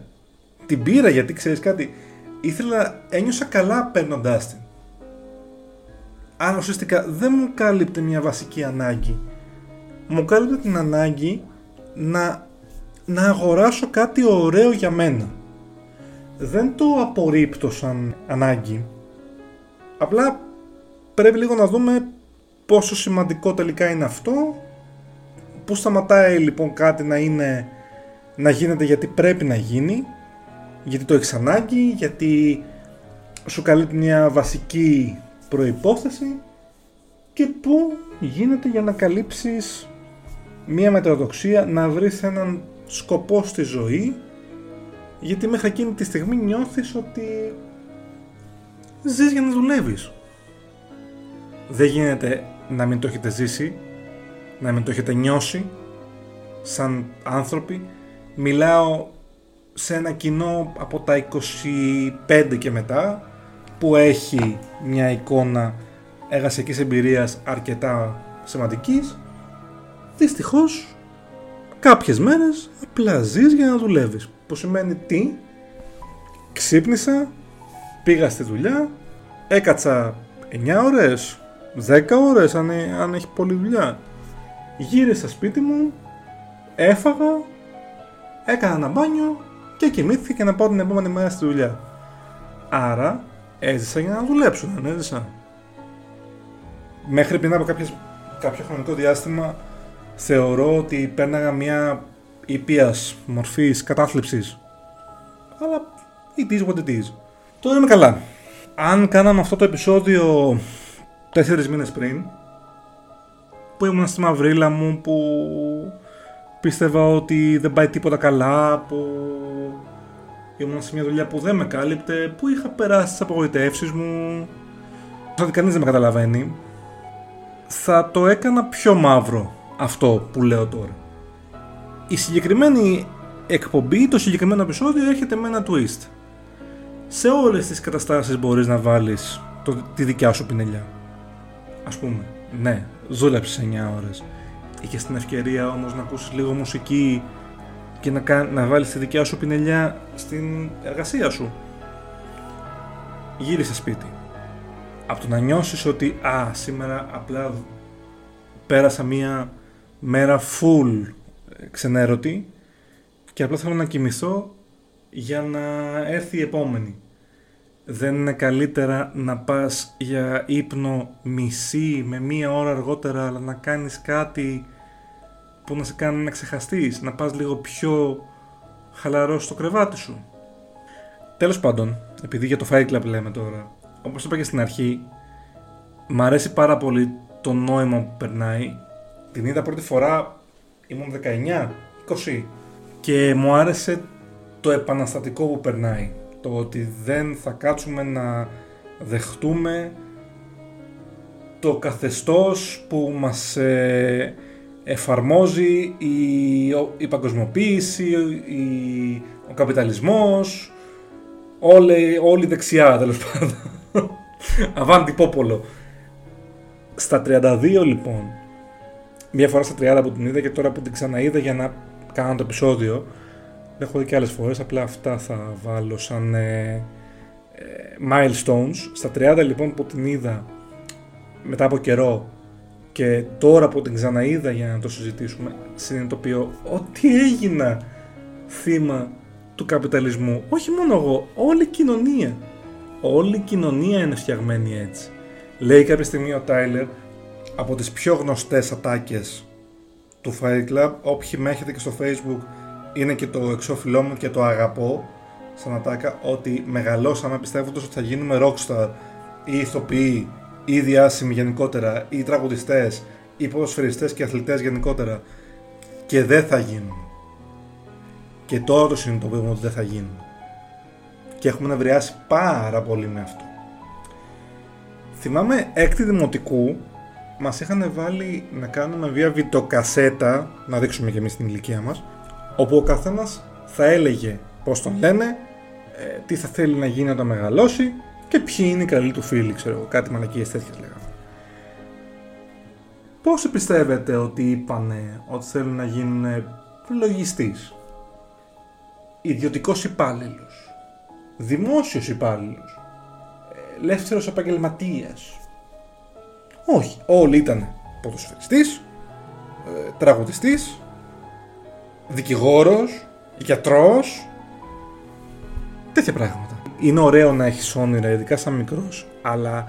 Speaker 2: Την πήρα γιατί ξέρεις κάτι. Ήθελα, ένιωσα καλά παίρνοντά την. Αν ουσιαστικά δεν μου κάλυπτε μια βασική ανάγκη. Μου κάλυπτε την ανάγκη να να αγοράσω κάτι ωραίο για μένα. Δεν το απορρίπτω σαν ανάγκη. Απλά πρέπει λίγο να δούμε πόσο σημαντικό τελικά είναι αυτό. Πού σταματάει λοιπόν κάτι να είναι να γίνεται γιατί πρέπει να γίνει. Γιατί το έχεις ανάγκη, γιατί σου καλύπτει μια βασική προϋπόθεση και πού γίνεται για να καλύψεις μια μεταδοξία, να βρεις έναν σκοπό στη ζωή γιατί μέχρι εκείνη τη στιγμή νιώθεις ότι ζεις για να δουλεύεις. Δεν γίνεται να μην το έχετε ζήσει, να μην το έχετε νιώσει σαν άνθρωποι. Μιλάω σε ένα κοινό από τα 25 και μετά που έχει μια εικόνα εργασιακής εμπειρίας αρκετά σημαντικής δυστυχώς κάποιες μέρες απλά ζεις για να δουλεύεις. Που σημαίνει τι; Ξύπνησα πήγα στη δουλειά έκατσα 9 ώρες 10 ώρες αν, αν έχει πολλή δουλειά. Γύρισα σπίτι μου έφαγα έκανα ένα μπάνιο και κοιμήθηκα και να πάω την επόμενη μέρα στη δουλειά. Άρα έζησα για να δουλέψω δεν έζησα. Μέχρι πριν από κάποιες, κάποιο χρονικό διάστημα θεωρώ ότι πέρναγα μια ήπιας μορφής κατάθλιψης. Αλλά it is what it is. Τώρα είμαι καλά. Αν κάναμε αυτό το επεισόδιο τέσσερις μήνες πριν που ήμουν στη μαυρίλα μου που πίστευα ότι δεν πάει τίποτα καλά που ήμουν σε μια δουλειά που δεν με κάλυπτε που είχα περάσει τις απογοητεύσεις μου. Ότι κανείς δεν με καταλαβαίνει θα το έκανα πιο μαύρο αυτό που λέω τώρα. Η συγκεκριμένη εκπομπή, το συγκεκριμένο επεισόδιο έρχεται με ένα twist. Σε όλες τις καταστάσεις μπορείς να βάλεις το, τη δικιά σου πινελιά. Ας πούμε ναι, δούλεψες 9 ώρες. Είχες την ευκαιρία όμως να ακούσεις λίγο μουσική και να, να βάλεις τη δικιά σου πινελιά στην εργασία σου. Γύρισε σπίτι. Από το να νιώσεις ότι α, σήμερα απλά πέρασα μία μέρα full ξενέρωτη και απλά θέλω να κοιμηθώ για να έρθει η επόμενη δεν είναι καλύτερα να πας για ύπνο μισή με μία ώρα αργότερα αλλά να κάνεις κάτι που να σε κάνει να ξεχαστείς, να πας λίγο πιο χαλαρός στο κρεβάτι σου. Τέλος πάντων, επειδή για το Fight Club λέμε τώρα, όπως είπα και στην αρχή, μ' αρέσει πάρα πολύ το νόημα που περνάει. Την είδα πρώτη φορά, ήμουν 19, 20 και μου άρεσε το επαναστατικό που περνάει το ότι δεν θα κάτσουμε να δεχτούμε το καθεστώς που μας ε, εφαρμόζει η, η παγκοσμιοποίηση, η, ο καπιταλισμός, όλη, όλη η δεξιά τέλος πάντων. Αβάντι πόπολο. Στα 32 λοιπόν, μια φορά στα 30 που την είδα και τώρα που την ξαναείδα για να κάνω το επεισόδιο, έχω δει και άλλες φορές, απλά αυτά θα βάλω σαν ε, ε, milestones. Στα 30 λοιπόν που την είδα μετά από καιρό και τώρα που την ξαναείδα για να το συζητήσουμε, συνειδητοποιώ ότι έγινα θύμα του καπιταλισμού. Όχι μόνο εγώ, όλη η κοινωνία. Όλη η κοινωνία είναι φτιαγμένη έτσι. Λέει κάποια στιγμή ο Τάιλερ από τις πιο γνωστές ατάκες του Fight Club, όποιοι με έχετε και στο facebook είναι και το εξώφυλλό μου και το αγαπώ σαν ατάκα ότι μεγαλώσαμε πιστεύοντας ότι θα γίνουμε rockstar ή ηθοποιοί ή διάσημοι γενικότερα ή τραγουδιστές ή ποδοσφαιριστές και αθλητές γενικότερα και δεν θα γίνουν. Και τώρα το συνειδητοποιούμε ότι δεν θα γίνουν. Και έχουμε νευριάσει πάρα πολύ με αυτό. Θυμάμαι έκτη δημοτικού μας είχαν βάλει να κάνουμε μια βιντεοκασέτα, να δείξουμε και εμείς την ηλικία μας, όπου ο καθένας θα έλεγε πώς τον λένε, ε, τι θα θέλει να γίνει όταν μεγαλώσει και ποιοι είναι οι καλοί του φίλοι, ξέρω εγώ, κάτι μαλακίες τέτοιες λέγαμε. Πόσοι πιστεύετε ότι είπανε ότι θέλουν να γίνουν λογιστής, ιδιωτικός υπάλληλος, δημόσιος υπάλληλος, ελεύθερος επαγγελματίας. Όχι, όλοι ήταν ποδοσφαιριστής, ε, τραγουδιστής, δικηγόρος, γιατρός, τέτοια πράγματα. Είναι ωραίο να έχεις όνειρα, ειδικά σαν μικρός, αλλά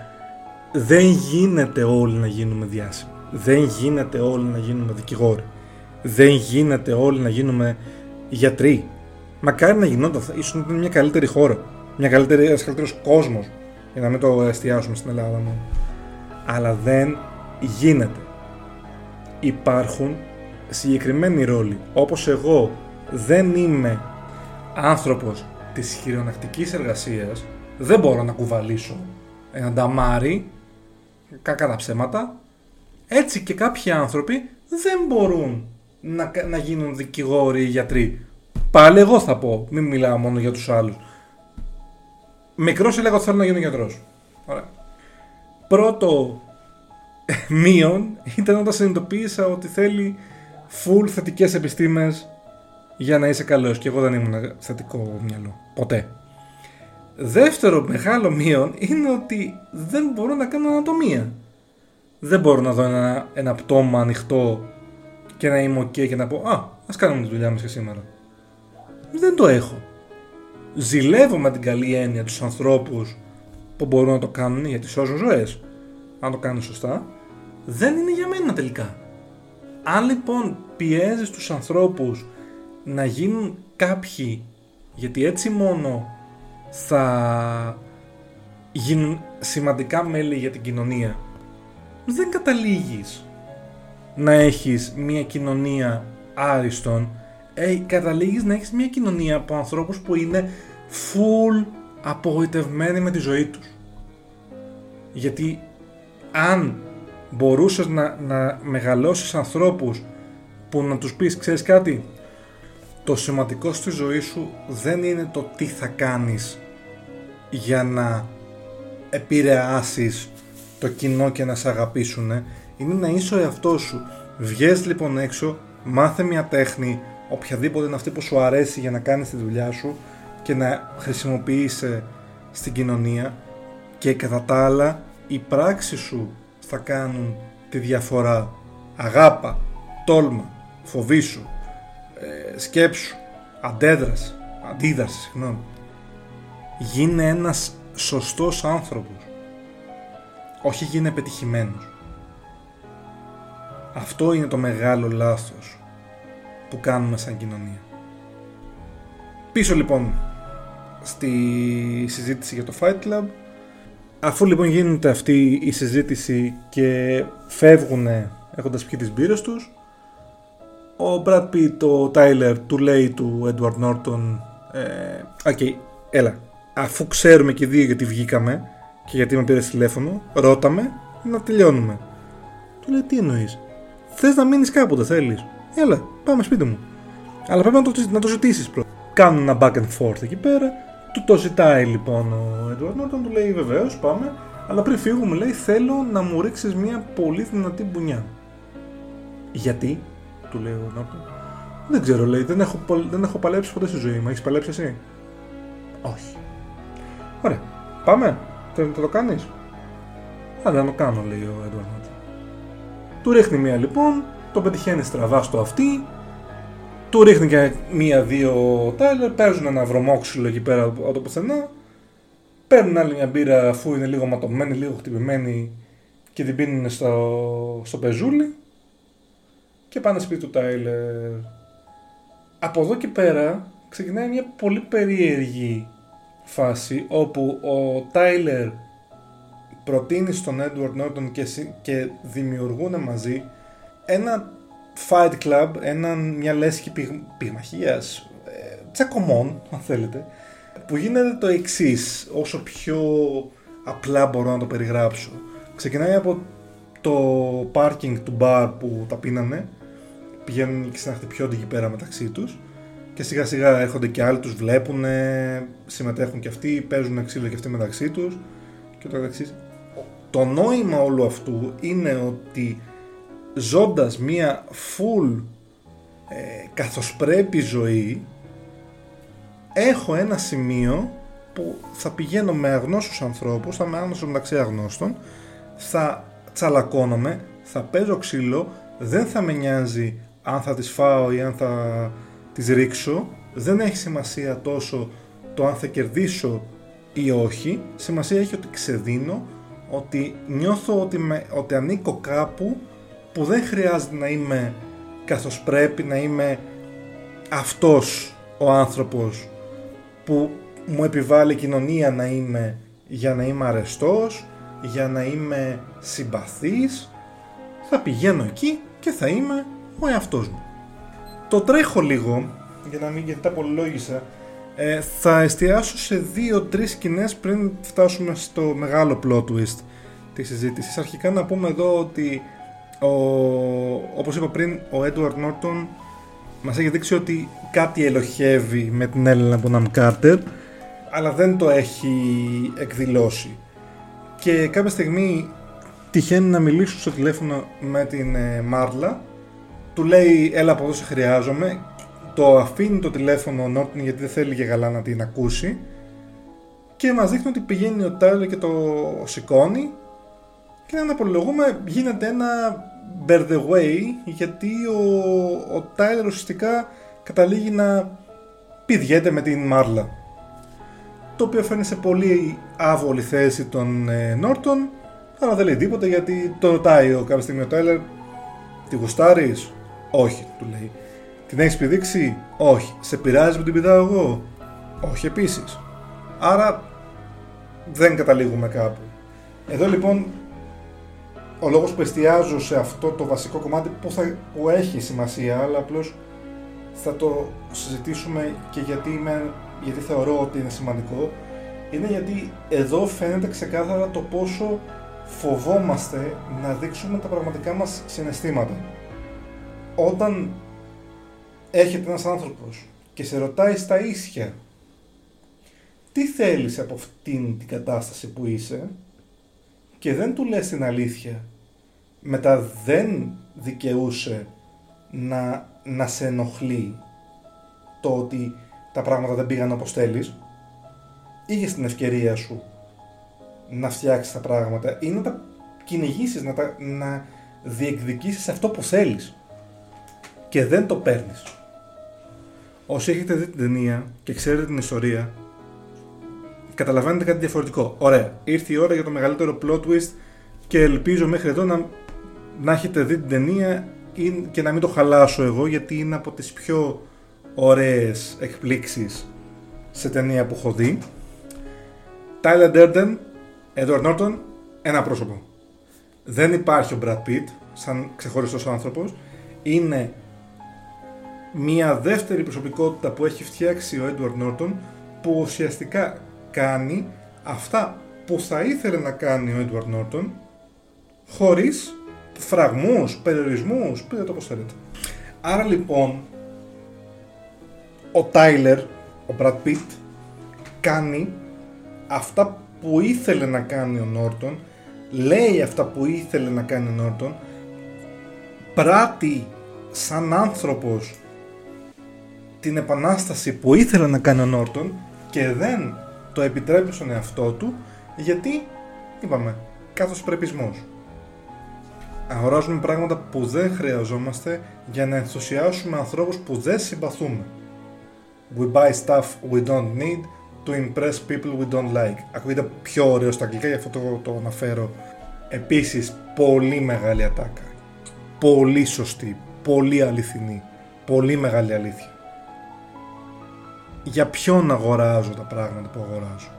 Speaker 2: δεν γίνεται όλοι να γίνουμε διάσημοι. Δεν γίνεται όλοι να γίνουμε δικηγόροι. Δεν γίνεται όλοι να γίνουμε γιατροί. Μακάρι να γινόταν, ίσως να ήταν μια καλύτερη χώρα. Μια καλύτερη, ένας καλύτερος κόσμος. για να μην το εστιάσουμε στην Ελλάδα μου. Αλλά δεν γίνεται. Υπάρχουν συγκεκριμένοι ρόλοι. Όπως εγώ δεν είμαι άνθρωπος της χειρονακτικής εργασίας, δεν μπορώ να κουβαλήσω ένα νταμάρι, κακά τα ψέματα, έτσι και κάποιοι άνθρωποι δεν μπορούν να, να γίνουν δικηγόροι ή γιατροί. Πάλι εγώ θα πω, μην μιλάω μόνο για τους άλλους. Μικρός έλεγα ότι θέλω να γίνω γιατρός. Ωραία. Πρώτο *laughs* μείον ήταν όταν συνειδητοποίησα ότι θέλει full θετικές επιστήμες για να είσαι καλός και εγώ δεν ήμουν θετικό μυαλό. Ποτέ. Δεύτερο μεγάλο μείον είναι ότι δεν μπορώ να κάνω ανατομία. Δεν μπορώ να δω ένα, ένα πτώμα ανοιχτό και να είμαι ok και να πω «Α, ας κάνουμε τη δουλειά μας και σήμερα». Δεν το έχω. Ζηλεύω με την καλή έννοια τους ανθρώπους που μπορούν να το κάνουν γιατί σώζουν ζωές. Αν το κάνουν σωστά, δεν είναι για μένα τελικά. Αν λοιπόν πιέζεις τους ανθρώπους να γίνουν κάποιοι, γιατί έτσι μόνο θα γίνουν σημαντικά μέλη για την κοινωνία, δεν καταλήγεις να έχεις μια κοινωνία άριστον, ε, καταλήγεις να έχεις μια κοινωνία από ανθρώπους που είναι full απογοητευμένοι με τη ζωή τους. Γιατί αν μπορούσες να, να μεγαλώσεις ανθρώπους που να τους πεις ξέρεις κάτι το σημαντικό στη ζωή σου δεν είναι το τι θα κάνεις για να επηρεάσεις το κοινό και να σε αγαπήσουν είναι να είσαι ο εαυτός σου. Βγες λοιπόν έξω μάθε μια τέχνη οποιαδήποτε είναι αυτή που σου αρέσει για να κάνεις τη δουλειά σου και να χρησιμοποιήσει στην κοινωνία και κατά τα άλλα οι πράξεις σου θα κάνουν τη διαφορά. Αγάπα, τόλμα, φοβήσου, ε, σκέψου, αντέδραση, αντίδραση, συγγνώμη. Γίνε ένας σωστός άνθρωπος. Όχι γίνε πετυχημένος. Αυτό είναι το μεγάλο λάθος που κάνουμε σαν κοινωνία. Πίσω λοιπόν στη συζήτηση για το Fight Club Αφού λοιπόν γίνεται αυτή η συζήτηση και φεύγουν έχοντας πιει τις μπύρες τους ο Brad Pitt, ο Tyler του λέει του Edward Norton ε, okay, έλα. Αφού ξέρουμε και οι δύο γιατί βγήκαμε και γιατί με πήρες τηλέφωνο ρώταμε να τελειώνουμε του λέει τι εννοείς; Θες να μείνεις κάποτε θέλεις; Έλα πάμε σπίτι μου αλλά πρέπει να το, να το ζητήσεις πρώτα. Κάνουν ένα back and forth εκεί πέρα. Του το ζητάει λοιπόν ο Edward Norton, του λέει βεβαίως, πάμε, αλλά πριν φύγουμε λέει θέλω να μου ρίξεις μια πολύ δυνατή μπουνιά. Γιατί, του λέει ο Norton. Δεν ξέρω, λέει, δεν έχω, δεν έχω παλέψει ποτέ στη ζωή μου. Έχεις παλέψει εσύ; Όχι. Ωραία. Πάμε. Θέλει να το κάνεις; Α, δεν το κάνω, λέει ο Edward Norton. Του ρίχνει μία λοιπόν, το πετυχαίνει στραβά στο αυτή, του ρίχνει και μία-δύο Τάιλερ, παίζουν ένα βρωμόξυλο εκεί πέρα από το πουθενά. Παίρνουν άλλη μια μπύρα αφού είναι λίγο ματωμένη, λίγο χτυπημένη και την πίνουν στο, στο πεζούλι και πάνε σπίτι του Τάιλερ. Από εδώ και πέρα ξεκινάει μια πολύ περίεργη φάση όπου ο Τάιλερ προτείνει στον Edward Norton και, και δημιουργούν μαζί ένα Fight Club, ένα, μια λέσχη πυγ, πυγμαχίας, ε, τσακωμών, αν θέλετε, που γίνεται το εξής όσο πιο απλά μπορώ να το περιγράψω. Ξεκινάει από το πάρκινγκ του μπαρ που τα πίνανε, πηγαίνουν και συναχτυπιόνται εκεί πέρα μεταξύ τους και σιγά σιγά έρχονται και άλλοι, τους βλέπουν, συμμετέχουν και αυτοί, παίζουν ξύλο και αυτοί μεταξύ τους και το Το νόημα όλου αυτού είναι ότι ζώντας μία full ε, καθώς πρέπει ζωή έχω ένα σημείο που θα πηγαίνω με αγνώστους ανθρώπους, θα είμαι άγνωστος μεταξύ αγνώστων, θα τσαλακώνομαι, θα παίζω ξύλο, δεν θα με νοιάζει αν θα τις φάω ή αν θα τις ρίξω, δεν έχει σημασία τόσο το αν θα κερδίσω ή όχι, σημασία έχει ότι ξεδίνω, ότι νιώθω ότι, με, ότι ανήκω κάπου που δεν χρειάζεται να είμαι καθώς πρέπει να είμαι αυτός ο άνθρωπος που μου επιβάλλει η κοινωνία να είμαι για να είμαι αρεστός, για να είμαι συμπαθής, θα πηγαίνω εκεί και θα είμαι ο εαυτός μου; Το τρέχω λίγο, για να μην γιατί τα πολυλόγησα, ε, θα εστιάσω σε δύο-τρεις σκηνές πριν φτάσουμε στο μεγάλο plot twist της συζήτησης. Αρχικά να πούμε εδώ ότι ο, όπως είπα πριν, ο Edward Norton μας έχει δείξει ότι κάτι ελοχεύει με την Έλληνα Bonham Carter αλλά δεν το έχει εκδηλώσει. Και κάποια στιγμή τυχαίνει να μιλήσω στο τηλέφωνο με την ε, Μάρλα του λέει έλα από εδώ σε χρειάζομαι το αφήνει το τηλέφωνο ο Νόρτον γιατί δεν θέλει για καλά να την ακούσει. Και μας δείχνει ότι πηγαίνει ο Τάιλερ και το σηκώνει. Και να απολογούμε γίνεται ένα bear the way γιατί ο, ο Τάιλερ ουσιαστικά καταλήγει να πηδιέται με την Μάρλα. Το οποίο φέρνει σε πολύ άβολη θέση τον ε, Νόρτον αλλά δεν λέει τίποτα γιατί το ρωτάει ο κάποια στιγμή ο Τάιλερ τη γουστάρεις; Όχι του λέει. Την έχεις πηδήξει; Όχι. Σε πειράζει που την πηδάω εγώ; Όχι επίσης. Άρα δεν καταλήγουμε κάπου. Εδώ λοιπόν ο λόγος που εστιάζω σε αυτό το βασικό κομμάτι που, θα, που έχει σημασία αλλά απλώς θα το συζητήσουμε και γιατί, είμαι, γιατί θεωρώ ότι είναι σημαντικό είναι γιατί εδώ φαίνεται ξεκάθαρα το πόσο φοβόμαστε να δείξουμε τα πραγματικά μας συναισθήματα. Όταν έχετε ένας άνθρωπος και σε ρωτάει στα ίσια τι θέλεις από αυτήν την κατάσταση που είσαι; και δεν του λες την αλήθεια μετά δεν δικαιούσε να, να σε ενοχλεί το ότι τα πράγματα δεν πήγαν όπως θέλεις είχες την ευκαιρία σου να φτιάξεις τα πράγματα ή να τα κυνηγήσεις, να, τα, να διεκδικήσεις αυτό που θέλεις και δεν το παίρνεις. Όσοι έχετε δει την ταινία και ξέρετε την ιστορία καταλαβαίνετε κάτι διαφορετικό. Ωραία, ήρθε η ώρα για το μεγαλύτερο plot twist και ελπίζω μέχρι εδώ να, να έχετε δει την ταινία και να μην το χαλάσω εγώ γιατί είναι από τις πιο ωραίες εκπλήξεις σε ταινία που έχω δει. Tyler Durden, Edward Norton, ένα πρόσωπο. Δεν υπάρχει ο Brad Pitt σαν ξεχωριστός άνθρωπος. Είναι μια δεύτερη προσωπικότητα που έχει φτιάξει ο Edward Norton που ουσιαστικά κάνει αυτά που θα ήθελε να κάνει ο Edward Norton χωρίς φραγμούς, περιορισμούς, πείτε το πως θέλετε. Άρα λοιπόν ο Tyler, ο Brad Pitt κάνει αυτά που ήθελε να κάνει ο Νόρτον, λέει αυτά που ήθελε να κάνει ο Νόρτον, πράττει σαν άνθρωπος την επανάσταση που ήθελε να κάνει ο Νόρτον και δεν το επιτρέπει στον εαυτό του γιατί, είπαμε, κάθος πρεπισμός. Αγοράζουμε πράγματα που δεν χρειαζόμαστε για να ενθουσιάσουμε ανθρώπους που δεν συμπαθούμε. We buy stuff we don't need to impress people we don't like. Ακούγεται πιο ωραίο στα αγγλικά, γι' αυτό το, το αναφέρω. Επίσης, πολύ μεγάλη ατάκα. Πολύ σωστή, πολύ αληθινή, πολύ μεγάλη αλήθεια. Για ποιον αγοράζω τα πράγματα που αγοράζω;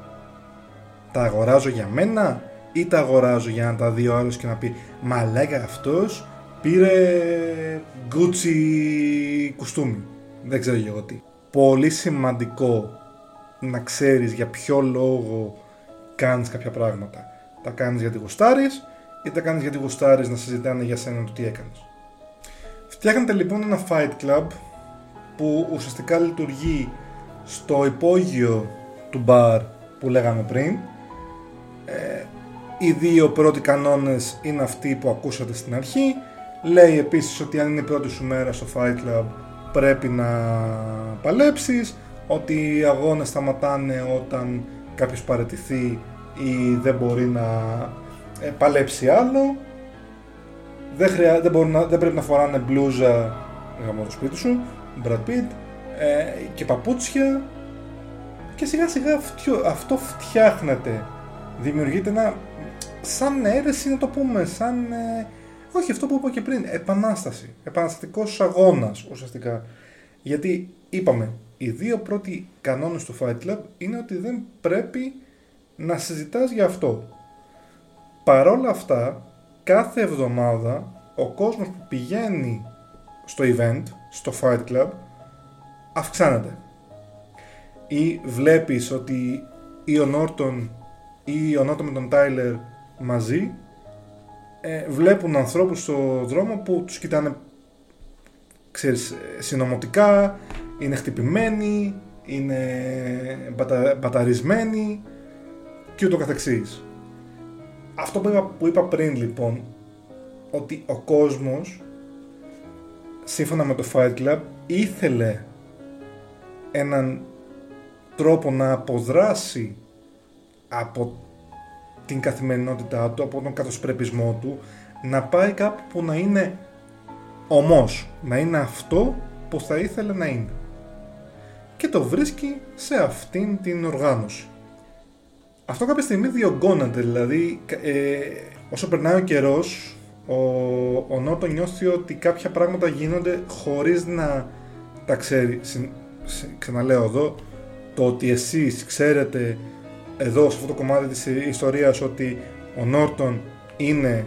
Speaker 2: Τα αγοράζω για μένα ή τα αγοράζω για να τα δει ο άλλος και να πει «Μαλάκα αυτός πήρε Gucci κουστούμι». Δεν ξέρω εγώ τι. Πολύ σημαντικό να ξέρεις για ποιο λόγο κάνεις κάποια πράγματα. Τα κάνεις γιατί γουστάρεις ή τα κάνεις γιατί γουστάρεις να συζητάνε για σένα το τι έκανες. Φτιάχνετε λοιπόν ένα fight club που ουσιαστικά λειτουργεί στο υπόγειο του μπαρ που λέγαμε πριν. Ε, οι δύο πρώτοι κανόνες είναι αυτοί που ακούσατε στην αρχή. Λέει επίσης ότι αν είναι η πρώτη σου μέρα στο Fight Club πρέπει να παλέψεις ότι οι αγώνες σταματάνε όταν κάποιος παρετηθεί ή δεν μπορεί να ε, παλέψει άλλο. Δεν, χρειά, δεν, να, δεν πρέπει να φοράνε μπλούζα γαμώ το σπίτι σου, Brad Pitt, ε, και παπούτσια και σιγά σιγά αυτό φτιάχνεται. Δημιουργείται ένα σαν αίρεση να το πούμε, σαν... Ε, όχι αυτό που είπα και πριν, επανάσταση. Επαναστατικός αγώνας ουσιαστικά. Γιατί είπαμε, οι δύο πρώτοι κανόνες του Fight Club είναι ότι δεν πρέπει να συζητάς για αυτό. Παρόλα αυτά, κάθε εβδομάδα ο κόσμος που πηγαίνει στο event, στο Fight Club, αυξάνεται. Ή βλέπεις ότι ή ο Νόρτον ή ο Νόρτον με τον Τάιλερ μαζί ε, βλέπουν ανθρώπους στο δρόμο που τους κοιτάνε ξέρεις, συνωμοτικά, είναι χτυπημένοι, είναι μπατα, μπαταρισμένοι και ούτω καθεξής. Αυτό που είπα, που είπα πριν λοιπόν, ότι ο κόσμος σύμφωνα με το Fight Club ήθελε έναν τρόπο να αποδράσει από την καθημερινότητά του, από τον καθοσπρεπισμό του, να πάει κάπου που να είναι ομός, να είναι αυτό που θα ήθελε να είναι. Και το βρίσκει σε αυτήν την οργάνωση. Αυτό κάποια στιγμή διωγγώνεται, δηλαδή ε, όσο περνάει ο καιρός, ο, ο Νότο νιώθει ότι κάποια πράγματα γίνονται χωρίς να τα ξέρει. Ξαναλέω εδώ, το ότι εσείς ξέρετε εδώ σε αυτό το κομμάτι της ιστορίας ότι ο Νόρτον είναι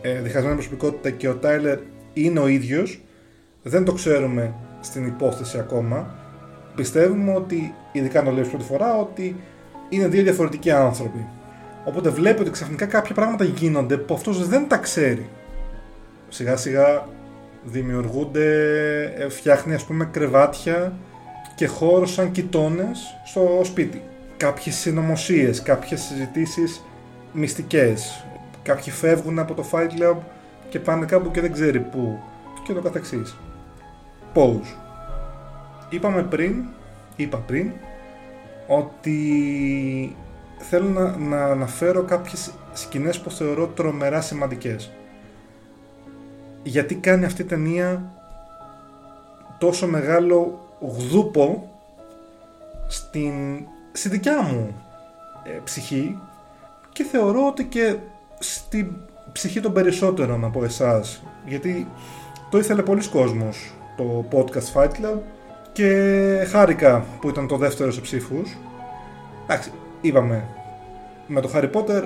Speaker 2: ε, διχασμένη προσωπικότητα και ο Τάιλερ είναι ο ίδιος δεν το ξέρουμε στην υπόθεση ακόμα πιστεύουμε ότι, ειδικά το λέω πρώτη φορά, ότι είναι δύο διαφορετικοί άνθρωποι. Οπότε βλέπει ότι ξαφνικά κάποια πράγματα γίνονται που αυτός δεν τα ξέρει. Σιγά σιγά δημιουργούνται, ε, φτιάχνει ας πούμε κρεβάτια και χώρος σαν κοιτώνες στο σπίτι κάποιες συνωμοσίες, κάποιες συζητήσεις μυστικές. Κάποιοι φεύγουν από το Fight Club και πάνε κάπου και δεν ξέρει πού και το καθεξής. Pose. Είπαμε πριν, είπα πριν, ότι θέλω να, να αναφέρω κάποιες σκηνές που θεωρώ τρομερά σημαντικές. Γιατί κάνει αυτή η ταινία τόσο μεγάλο γδούπο στην στη δικιά μου ε, ψυχή και θεωρώ ότι και στην ψυχή των περισσότερων από εσάς γιατί το ήθελε πολλοί κόσμος το podcast Fight Club και χάρηκα που ήταν το δεύτερο σε ψήφους. Εντάξει είπαμε με το Harry Potter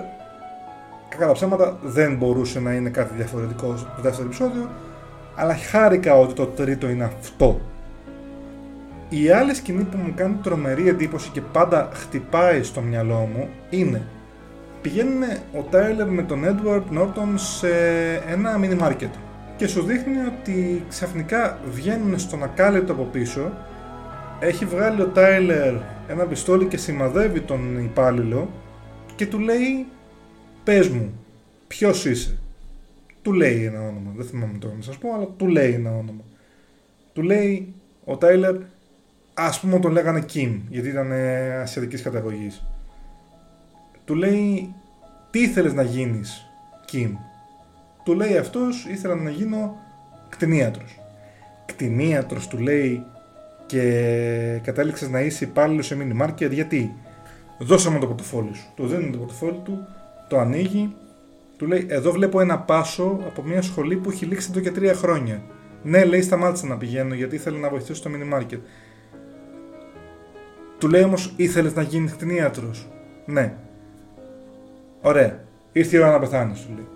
Speaker 2: κακά τα ψέματα δεν μπορούσε να είναι κάτι διαφορετικό στο δεύτερο επεισόδιο αλλά χάρηκα ότι το τρίτο είναι αυτό η άλλη σκηνή που μου κάνει τρομερή εντύπωση και πάντα χτυπάει στο μυαλό μου είναι πηγαίνουν ο Τάιλερ με τον Edward Norton σε ένα mini market και σου δείχνει ότι ξαφνικά βγαίνουν στον ακάλυπτο από πίσω έχει βγάλει ο Τάιλερ ένα πιστόλι και σημαδεύει τον υπάλληλο και του λέει πες μου ποιος είσαι του λέει ένα όνομα δεν θυμάμαι τώρα να σας πω αλλά του λέει ένα όνομα. Του λέει ο Τάιλερ ας πούμε τον λέγανε Kim, γιατί ήταν ε, ασιατικής καταγωγής. Του λέει, τι ήθελες να γίνεις, Kim; Του λέει αυτός, ήθελα να γίνω κτηνίατρος. Κτηνίατρος του λέει και κατέληξες να είσαι υπάλληλος σε mini market, γιατί δώσαμε το πορτοφόλι σου. Του δίνει το πορτοφόλι του, το ανοίγει, του λέει, εδώ βλέπω ένα πάσο από μια σχολή που έχει λήξει εδώ και τρία χρόνια. Ναι, λέει, σταμάτησα να πηγαίνω γιατί ήθελα να βοηθήσω στο mini market. Του λέει όμως, ήθελες να γίνεις κτηνίατρος. Ναι. Ωραία. Ήρθε η ώρα να πεθάνεις, του λέει.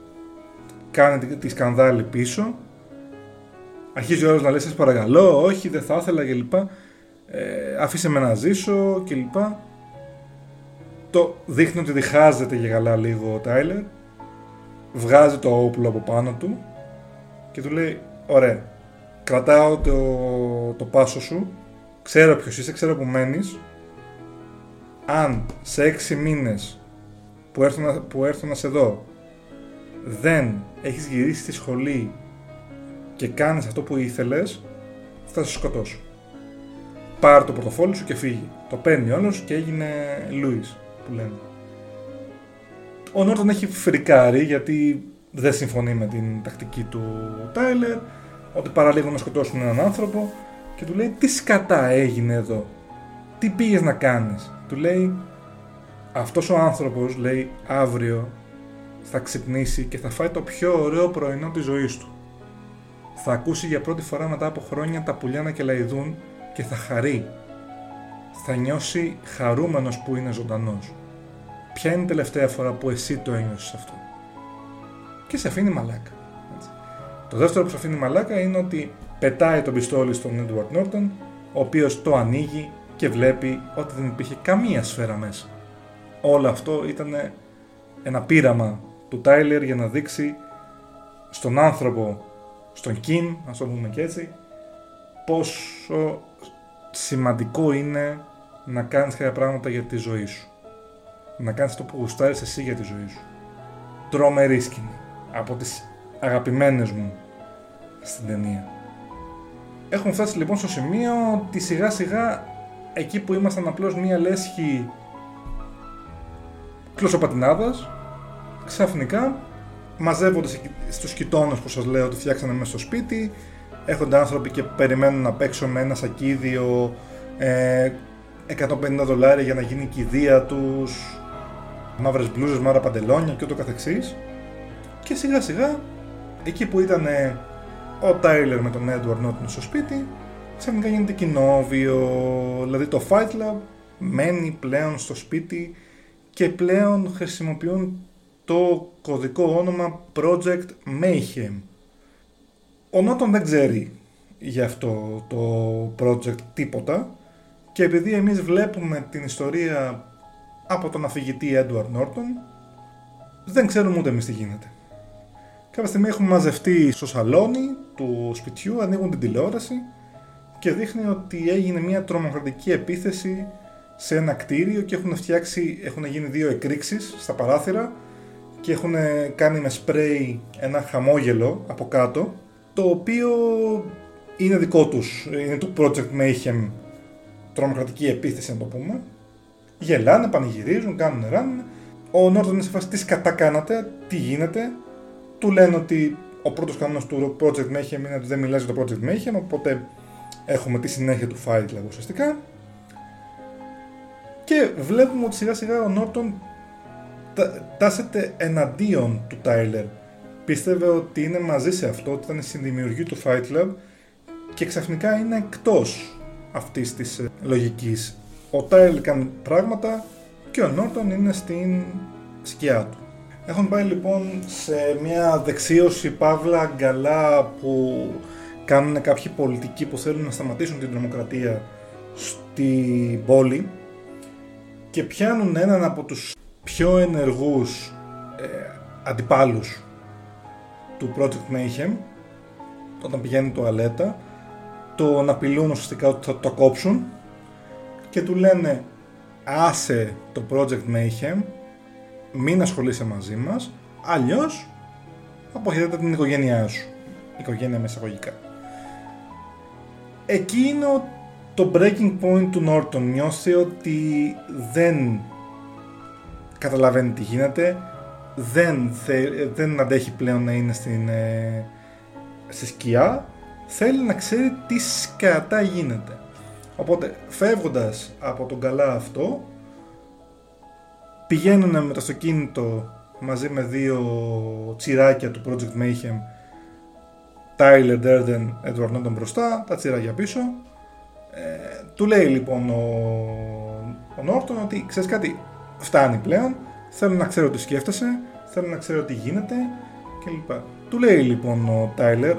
Speaker 2: Κάνει τη σκανδάλη πίσω. Αρχίζει ο άλλο να λέει: Σας παρακαλώ, όχι, δεν θα ήθελα κλπ. Ε, αφήσε με να ζήσω κλπ. Το δείχνει ότι διχάζεται και καλά λίγο ο Τάιλερ. Βγάζει το όπλο από πάνω του και του λέει: Ωραία, κρατάω το, το πάσο σου. Ξέρω ποιος είσαι, ξέρω που μένεις αν σε έξι μήνες που έρθω, να, που έρθω να σε δω δεν έχεις γυρίσει στη σχολή και κάνεις αυτό που ήθελες, θα σε σκοτώσω. Πάρ το πορτοφόλι σου και φύγει. Το παίρνει όλος και έγινε Λούις που λένε. Ο Νόρτον έχει φρικάρει γιατί δεν συμφωνεί με την τακτική του Τάιλερ, ότι παραλίγο να σκοτώσουν έναν άνθρωπο και του λέει τι σκατά έγινε εδώ, τι πήγες να κάνεις; Του λέει αυτός ο άνθρωπος λέει αύριο θα ξυπνήσει και θα φάει το πιο ωραίο πρωινό της ζωής του. Θα ακούσει για πρώτη φορά μετά από χρόνια τα πουλιά να κελαϊδούν και θα χαρεί. Θα νιώσει χαρούμενος που είναι ζωντανός. ποια είναι η τελευταία φορά που εσύ το ένιωσες αυτό; Και σε αφήνει μαλάκα. Έτσι. Το δεύτερο που σε αφήνει μαλάκα είναι ότι πετάει το πιστόλι στον Edward Norton, ο οποίος το ανοίγει και βλέπει ότι δεν υπήρχε καμία σφαίρα μέσα. Όλο αυτό ήταν ένα πείραμα του Τάιλερ για να δείξει στον άνθρωπο, στον Κιν, να το πούμε και έτσι, πόσο σημαντικό είναι να κάνεις κάποια πράγματα για τη ζωή σου. Να κάνεις το που γουστάρεις εσύ για τη ζωή σου. Τρομερή σκηνή. Από τις αγαπημένες μου στην ταινία. Έχουμε φτάσει λοιπόν στο σημείο ότι σιγά σιγά εκεί που ήμασταν απλώς μία λέσχη κλωσοπατινάδας ξαφνικά μαζεύονται στους κοιτώνες που σας λέω ότι φτιάξανε μέσα στο σπίτι έχονται άνθρωποι και περιμένουν να παίξω με ένα σακίδιο ε, 150 δολάρια για να γίνει η κηδεία τους μαύρες μπλούζες, μαύρα παντελόνια και ούτω καθεξής. Και σιγά σιγά εκεί που ήταν ο Τάιλερ με τον Έντουαρ Νότιν στο σπίτι ξαφνικά γίνεται κοινόβιο δηλαδή το Fight Club μένει πλέον στο σπίτι και πλέον χρησιμοποιούν το κωδικό όνομα Project Mayhem. Ο Νότον δεν ξέρει για αυτό το project τίποτα και επειδή εμείς βλέπουμε την ιστορία από τον αφηγητή Edward Norton δεν ξέρουμε ούτε εμείς τι γίνεται. Κάποια στιγμή έχουμε μαζευτεί στο σαλόνι του σπιτιού, ανοίγουν την τηλεόραση και δείχνει ότι έγινε μια τρομοκρατική επίθεση σε ένα κτίριο και έχουν φτιάξει, έχουν γίνει δύο εκρήξεις στα παράθυρα και έχουν κάνει με σπρέι ένα χαμόγελο από κάτω το οποίο είναι δικό τους, είναι του Project Mayhem τρομοκρατική επίθεση να το πούμε. Γελάνε, πανηγυρίζουν, κάνουν ράνουν ο Νόρτον είναι σε φάση τι κατά κάνατε, τι γίνεται. Του λένε ότι ο πρώτος κανόνας του Project Mayhem είναι ότι δεν μιλάς για το Project Mayhem οπότε έχουμε τη συνέχεια του Fight Club ουσιαστικά και βλέπουμε ότι σιγά σιγά ο Νόρτον τάσεται εναντίον του Τάιλερ. Πίστευε ότι είναι μαζί σε αυτό, ότι ήταν συνδημιουργή του Fight Club και ξαφνικά είναι εκτός αυτής της ε, λογικής. Ο Τάιλερ κάνει πράγματα και ο Νόρτον είναι στην σκιά του. Έχουν πάει λοιπόν σε μια δεξίωση παύλα γκαλά που κάνουν κάποιοι πολιτικοί που θέλουν να σταματήσουν την τρομοκρατία στην πόλη και πιάνουν έναν από τους πιο ενεργούς ε, αντιπάλους του Project Mayhem όταν πηγαίνει τουαλέτα τον απειλούν ουσιαστικά ότι θα το κόψουν και του λένε άσε το Project Mayhem μην ασχολείσαι μαζί μας αλλιώς αποχαιρέτε την οικογένειά σου οικογένεια με εισαγωγικά εκεί είναι το breaking point του Norton νιώθει ότι δεν καταλαβαίνει τι γίνεται, δεν, δεν αντέχει πλέον να είναι στην, ε, στη σκιά, θέλει να ξέρει τι σκατά γίνεται. Οπότε φεύγοντας από τον καλά αυτό, πηγαίνουν με το αυτοκίνητο μαζί με δύο τσιράκια του Project Mayhem Tyler Durden, Edward Norton μπροστά, τα τσιράκια πίσω. Ε, του λέει λοιπόν ο, ο Norton ότι ξέρεις κάτι, φτάνει πλέον, θέλω να ξέρω τι σκέφτεσαι, θέλω να ξέρω τι γίνεται κλπ. Του λέει λοιπόν ο Τάιλερ,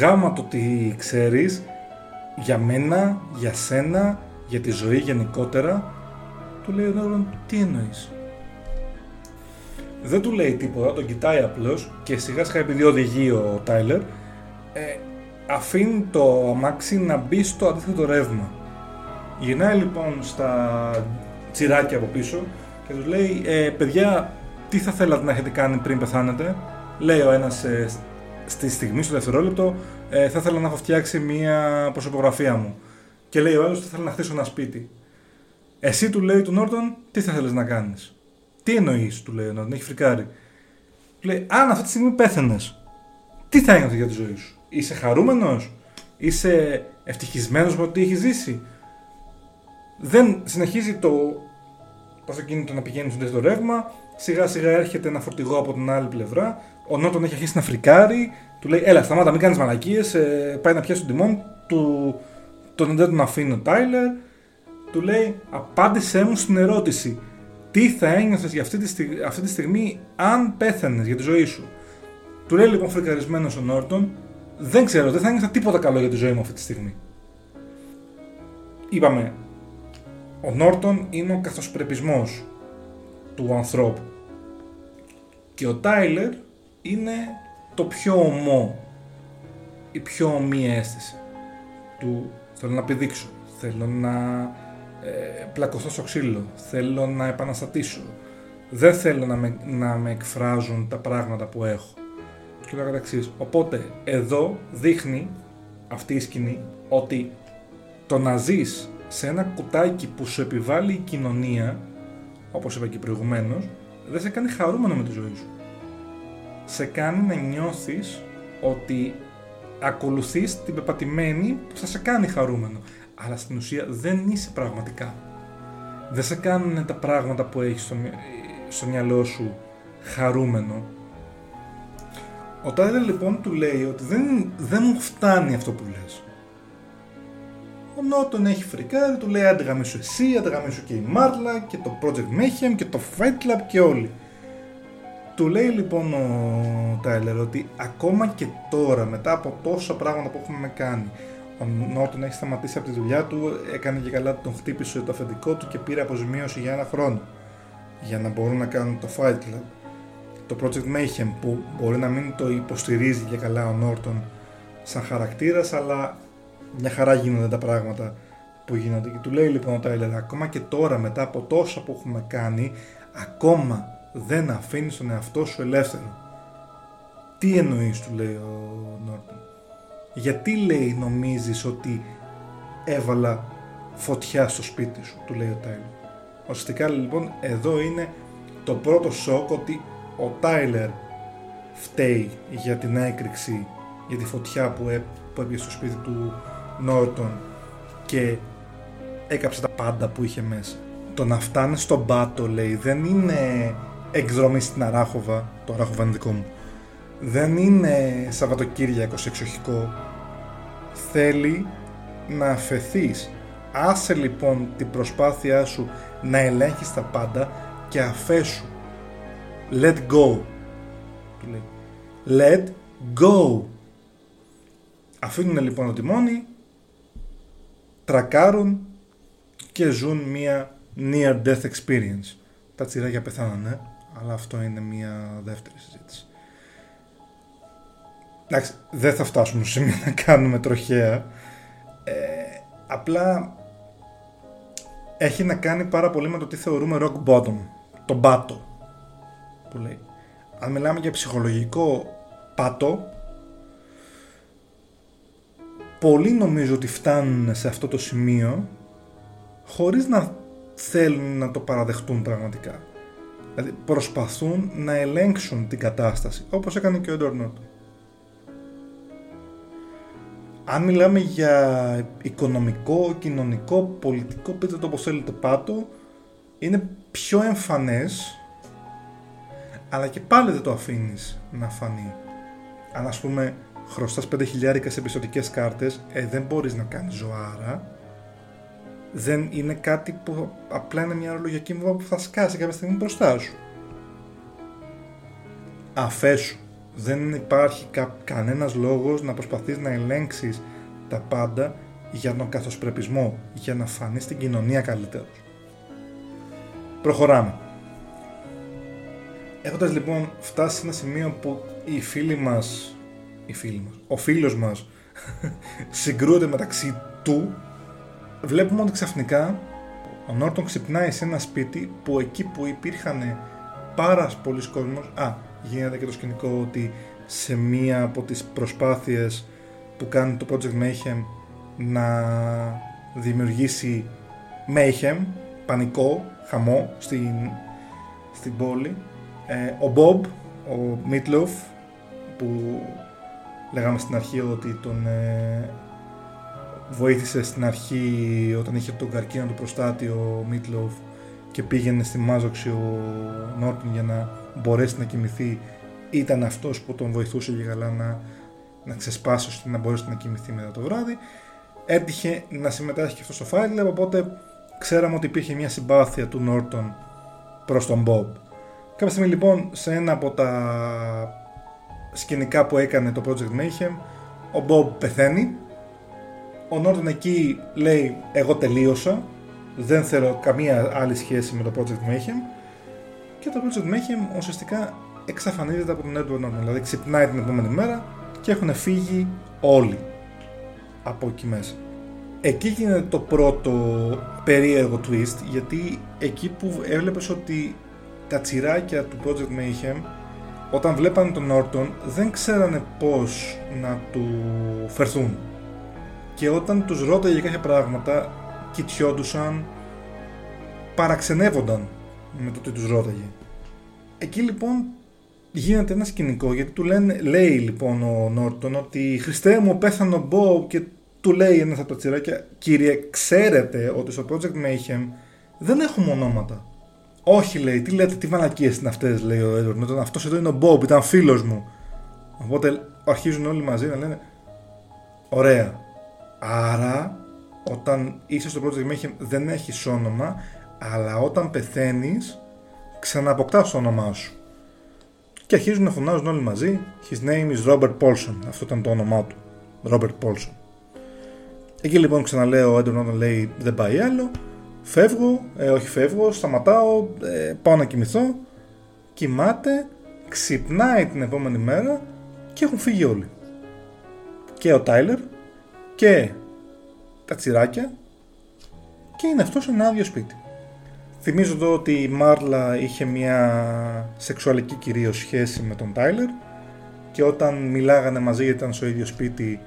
Speaker 2: γάμα το τι ξέρεις, για μένα, για σένα, για τη ζωή γενικότερα, του λέει ο Νόρον, τι εννοείς; Δεν του λέει τίποτα, τον κοιτάει απλώς και σιγά σιγά επειδή οδηγεί ο Τάιλερ, ε, αφήνει το αμάξι να μπει στο αντίθετο ρεύμα. Γυρνάει λοιπόν στα τσιράκια από πίσω και τους λέει ε, παιδιά τι θα θέλατε να έχετε κάνει πριν πεθάνετε; Λέει ο ένας ε, στη στιγμή, στο δευτερόλεπτο ε, θα ήθελα να έχω φτιάξει μια προσωπογραφία μου και λέει ο άλλος θα ήθελα να χτίσω ένα σπίτι εσύ του λέει του Νόρτον τι θα θέλεις να κάνεις; Τι εννοείς του λέει ο Νόρτον έχει φρικάρει του λέει αν αυτή τη στιγμή πέθαινες τι θα έγινε για τη ζωή σου; Είσαι χαρούμενος; Είσαι ευτυχισμένος με ό,τι έχεις ζήσει; Δεν συνεχίζει το το αυτοκίνητο να πηγαίνει στο δεύτερο ρεύμα. Σιγά σιγά έρχεται ένα φορτηγό από την άλλη πλευρά. Ο Νότον έχει αρχίσει να φρικάρει. Του λέει: Έλα, σταμάτα, μην κάνεις μαλακίες. Ε, πάει να πιάσει τον τιμόν. Του, τον δεν τον αφήνει ο Τάιλερ. Του λέει: Απάντησέ μου στην ερώτηση. Τι τι θα ένιωθες για αυτή τη, στιγμή, αυτή τη στιγμή αν πέθανε για τη ζωή σου; Του λέει λοιπόν φρικαρισμένος ο Νόρτον, δεν ξέρω, δεν θα ένιωθα τίποτα καλό για τη ζωή μου αυτή τη στιγμή. Είπαμε, ο Νόρτον είναι ο καθοσπρεπισμός του ανθρώπου. Και ο Τάιλερ είναι το πιο ομό, η πιο ομή αίσθηση του θέλω να πηδήξω, θέλω να ε, πλακωθώ στο ξύλο, θέλω να επαναστατήσω, δεν θέλω να με, να με εκφράζουν τα πράγματα που έχω. Και το εξής. Οπότε εδώ δείχνει αυτή η σκηνή ότι το να ζεις σε ένα κουτάκι που σου επιβάλλει η κοινωνία, όπως είπα και προηγουμένως, δεν σε κάνει χαρούμενο με τη ζωή σου. Σε κάνει να νιώθεις ότι ακολουθείς την πεπατημένη που θα σε κάνει χαρούμενο. Αλλά στην ουσία δεν είσαι πραγματικά. Δεν σε κάνουν τα πράγματα που έχεις στο, στο μυαλό σου χαρούμενο. Ο Τάιλερ λοιπόν του λέει ότι δεν, δεν μου φτάνει αυτό που λες. Ο Νότον έχει φρικάρει, του λέει άντε γαμίσου εσύ, άντε γαμίσου και η Μάρλα και το Project Mayhem και το Fight Club και όλοι. Του λέει λοιπόν ο Τάιλερ ότι ακόμα και τώρα μετά από τόσα πράγματα που έχουμε κάνει ο Νότον έχει σταματήσει από τη δουλειά του, έκανε και καλά τον χτύπησε το αφεντικό του και πήρε αποζημίωση για ένα χρόνο για να μπορούν να κάνουν το Fight Club. Το Project Mayhem που μπορεί να μην το υποστηρίζει και καλά ο Νόρτον σαν χαρακτήρας αλλά μια χαρά γίνονται τα πράγματα που γίνονται. Και του λέει λοιπόν ο Τάιλερ, ακόμα και τώρα μετά από τόσα που έχουμε κάνει, ακόμα δεν αφήνεις τον εαυτό σου ελεύθερο. Τι εννοείς, του λέει ο Νόρτον. Γιατί λέει νομίζεις ότι έβαλα φωτιά στο σπίτι σου, του λέει ο Τάιλερ. Ουσιαστικά λοιπόν εδώ είναι το πρώτο σοκ ότι ο Τάιλερ φταίει για την έκρηξη, για τη φωτιά που, έ, που έπιασε στο σπίτι του Νόρτον και έκαψε τα πάντα που είχε μέσα. Το να φτάνει στον πάτο λέει δεν είναι εκδρομή στην Αράχοβα, το Αράχοβα είναι δικό μου, δεν είναι Σαββατοκύριακο εξοχικό, θέλει να αφαιθείς. Άσε λοιπόν την προσπάθειά σου να ελέγχεις τα πάντα και αφέσου. Let go. Let go. Αφήνουν λοιπόν το τιμόνι τρακάρουν και ζουν μία near death experience. Τα τσιράκια πεθάνανε, αλλά αυτό είναι μία δεύτερη συζήτηση. Εντάξει, δεν θα φτάσουμε σε μία να κάνουμε τροχέα. Ε, απλά έχει να κάνει πάρα πολύ με το τι θεωρούμε rock bottom. Το πάτο που λέει. Αν μιλάμε για ψυχολογικό πάτο, πολλοί νομίζω ότι φτάνουν σε αυτό το σημείο χωρίς να θέλουν να το παραδεχτούν πραγματικά. Δηλαδή προσπαθούν να ελέγξουν την κατάσταση, όπως έκανε και ο Έντορ Αν μιλάμε για οικονομικό, κοινωνικό, πολιτικό, πείτε το όπως θέλετε πάτο, είναι πιο εμφανές, αλλά και πάλι δεν το αφήνεις να φανεί. Αν ας πούμε χρωστάς 5 χιλιάρικα σε επιστοτικές κάρτες, ε, δεν μπορείς να κάνεις ζωάρα. Δεν είναι κάτι που απλά είναι μια ορολογιακή μου που θα σκάσει κάποια στιγμή μπροστά σου. Αφέσου. Δεν υπάρχει κα, κανένας λόγος να προσπαθείς να ελέγξεις τα πάντα για τον καθοσπρεπισμό, για να φανείς στην κοινωνία καλύτερος. Προχωράμε. Έχοντας λοιπόν φτάσει σε ένα σημείο που οι φίλοι μας οι φίλοι μας, ο φίλος μας *laughs* συγκρούεται μεταξύ του, βλέπουμε ότι ξαφνικά ο Νόρτον ξυπνάει σε ένα σπίτι που εκεί που υπήρχαν πάρα πολλοί κόσμος, α, γίνεται και το σκηνικό ότι σε μία από τις προσπάθειες που κάνει το Project Mayhem να δημιουργήσει Mayhem, πανικό, χαμό στην, στην πόλη. Ε, ο Bob, ο Meatloaf, που λέγαμε στην αρχή ότι τον ε, βοήθησε στην αρχή όταν είχε τον καρκίνο του προστάτη ο Μίτλοφ και πήγαινε στη μάζοξη ο Νόρτον για να μπορέσει να κοιμηθεί ήταν αυτός που τον βοηθούσε για καλά να, να ξεσπάσει ώστε να μπορέσει να κοιμηθεί μετά το βράδυ έτυχε να συμμετάσχει και αυτός στο Fight Club οπότε ξέραμε ότι υπήρχε μια συμπάθεια του Νόρτον προς τον Bob. Κάποια στιγμή λοιπόν σε ένα από τα σκηνικά που έκανε το Project Mayhem ο Bob πεθαίνει. Ο Νόρτον εκεί λέει εγώ τελείωσα. Δεν θέλω καμία άλλη σχέση με το Project Mayhem και το Project Mayhem ουσιαστικά εξαφανίζεται από τον Edward Norton. Δηλαδή ξυπνάει την επόμενη μέρα και έχουν φύγει όλοι από εκεί μέσα. Εκεί γίνεται το πρώτο περίεργο twist γιατί εκεί που έβλεπες ότι τα τσιράκια του Project Mayhem όταν βλέπανε τον Norton δεν ξέρανε πώς να του φερθούν. Και όταν τους ρώταγε για κάποια πράγματα κοιτιόντουσαν παραξενεύονταν με το τι τους ρώταγε. Εκεί λοιπόν γίνεται ένα σκηνικό γιατί του λένε, λέει λοιπόν ο Νόρτον ότι Χριστέ μου πέθανε ο Μπομπ και του λέει ένα από τα τσιράκια Κύριε ξέρετε ότι στο Project Mayhem δεν έχουμε ονόματα όχι λέει, τι λέτε, τι μαλακίες είναι αυτές λέει ο Έντορ αυτός εδώ είναι ο Μπομπ, ήταν φίλος μου. Οπότε αρχίζουν όλοι μαζί να λένε ωραία. Άρα όταν είσαι στο Project Mayhem δεν έχεις όνομα αλλά όταν πεθαίνεις ξαναποκτάς το όνομά σου. Και αρχίζουν να φωνάζουν όλοι μαζί His name is Robert Paulson. Αυτό ήταν το όνομά του Robert Paulson. Εκεί λοιπόν ξαναλέω ο Έντορ λέει δεν πάει άλλο Φεύγω, ε, όχι φεύγω, σταματάω, ε, πάω να κοιμηθώ, κοιμάται, ξυπνάει την επόμενη μέρα και έχουν φύγει όλοι. Και ο Τάιλερ και τα τσιράκια και είναι αυτός σε ένα άδειο σπίτι. Θυμίζω εδώ ότι η Μάρλα είχε μια σεξουαλική κυρίως σχέση με τον Τάιλερ και όταν μιλάγανε μαζί γιατί ήταν στο ίδιο σπίτι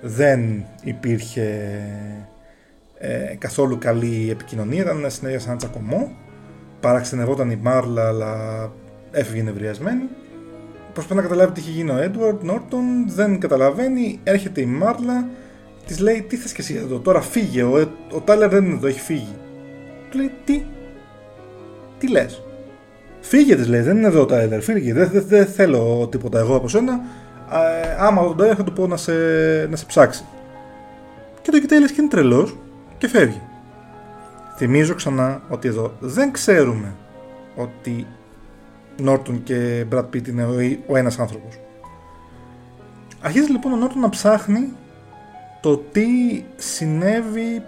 Speaker 2: δεν υπήρχε ε, καθόλου καλή επικοινωνία, ήταν συνέχεια σαν τσακωμό. Παραξενευόταν η Μάρλα, αλλά έφυγε νευριασμένη. Προσπαθεί να καταλάβει τι έχει γίνει ο Έντουαρντ Νόρτον, δεν καταλαβαίνει. Έρχεται η Μάρλα, της λέει: Τι θες και εσύ εδώ, τώρα φύγε. Ο, ο Τάλερ δεν είναι εδώ, έχει φύγει. Του λέει: Τι, τι λες; Φύγε, της λέει: Δεν είναι εδώ ο Τάλερ, φύγε. Δεν δε, δε θέλω τίποτα εγώ από σένα. Ε, άμα τον Τάλερ θα του πω να σε, να σε ψάξει. Και το κοιτάει λες και είναι τρελός και φεύγει. Θυμίζω ξανά ότι εδώ δεν ξέρουμε ότι Νόρτον και Brad Pitt είναι ο ένας άνθρωπος. Αρχίζει λοιπόν ο Νόρτον να ψάχνει το τι συνέβη,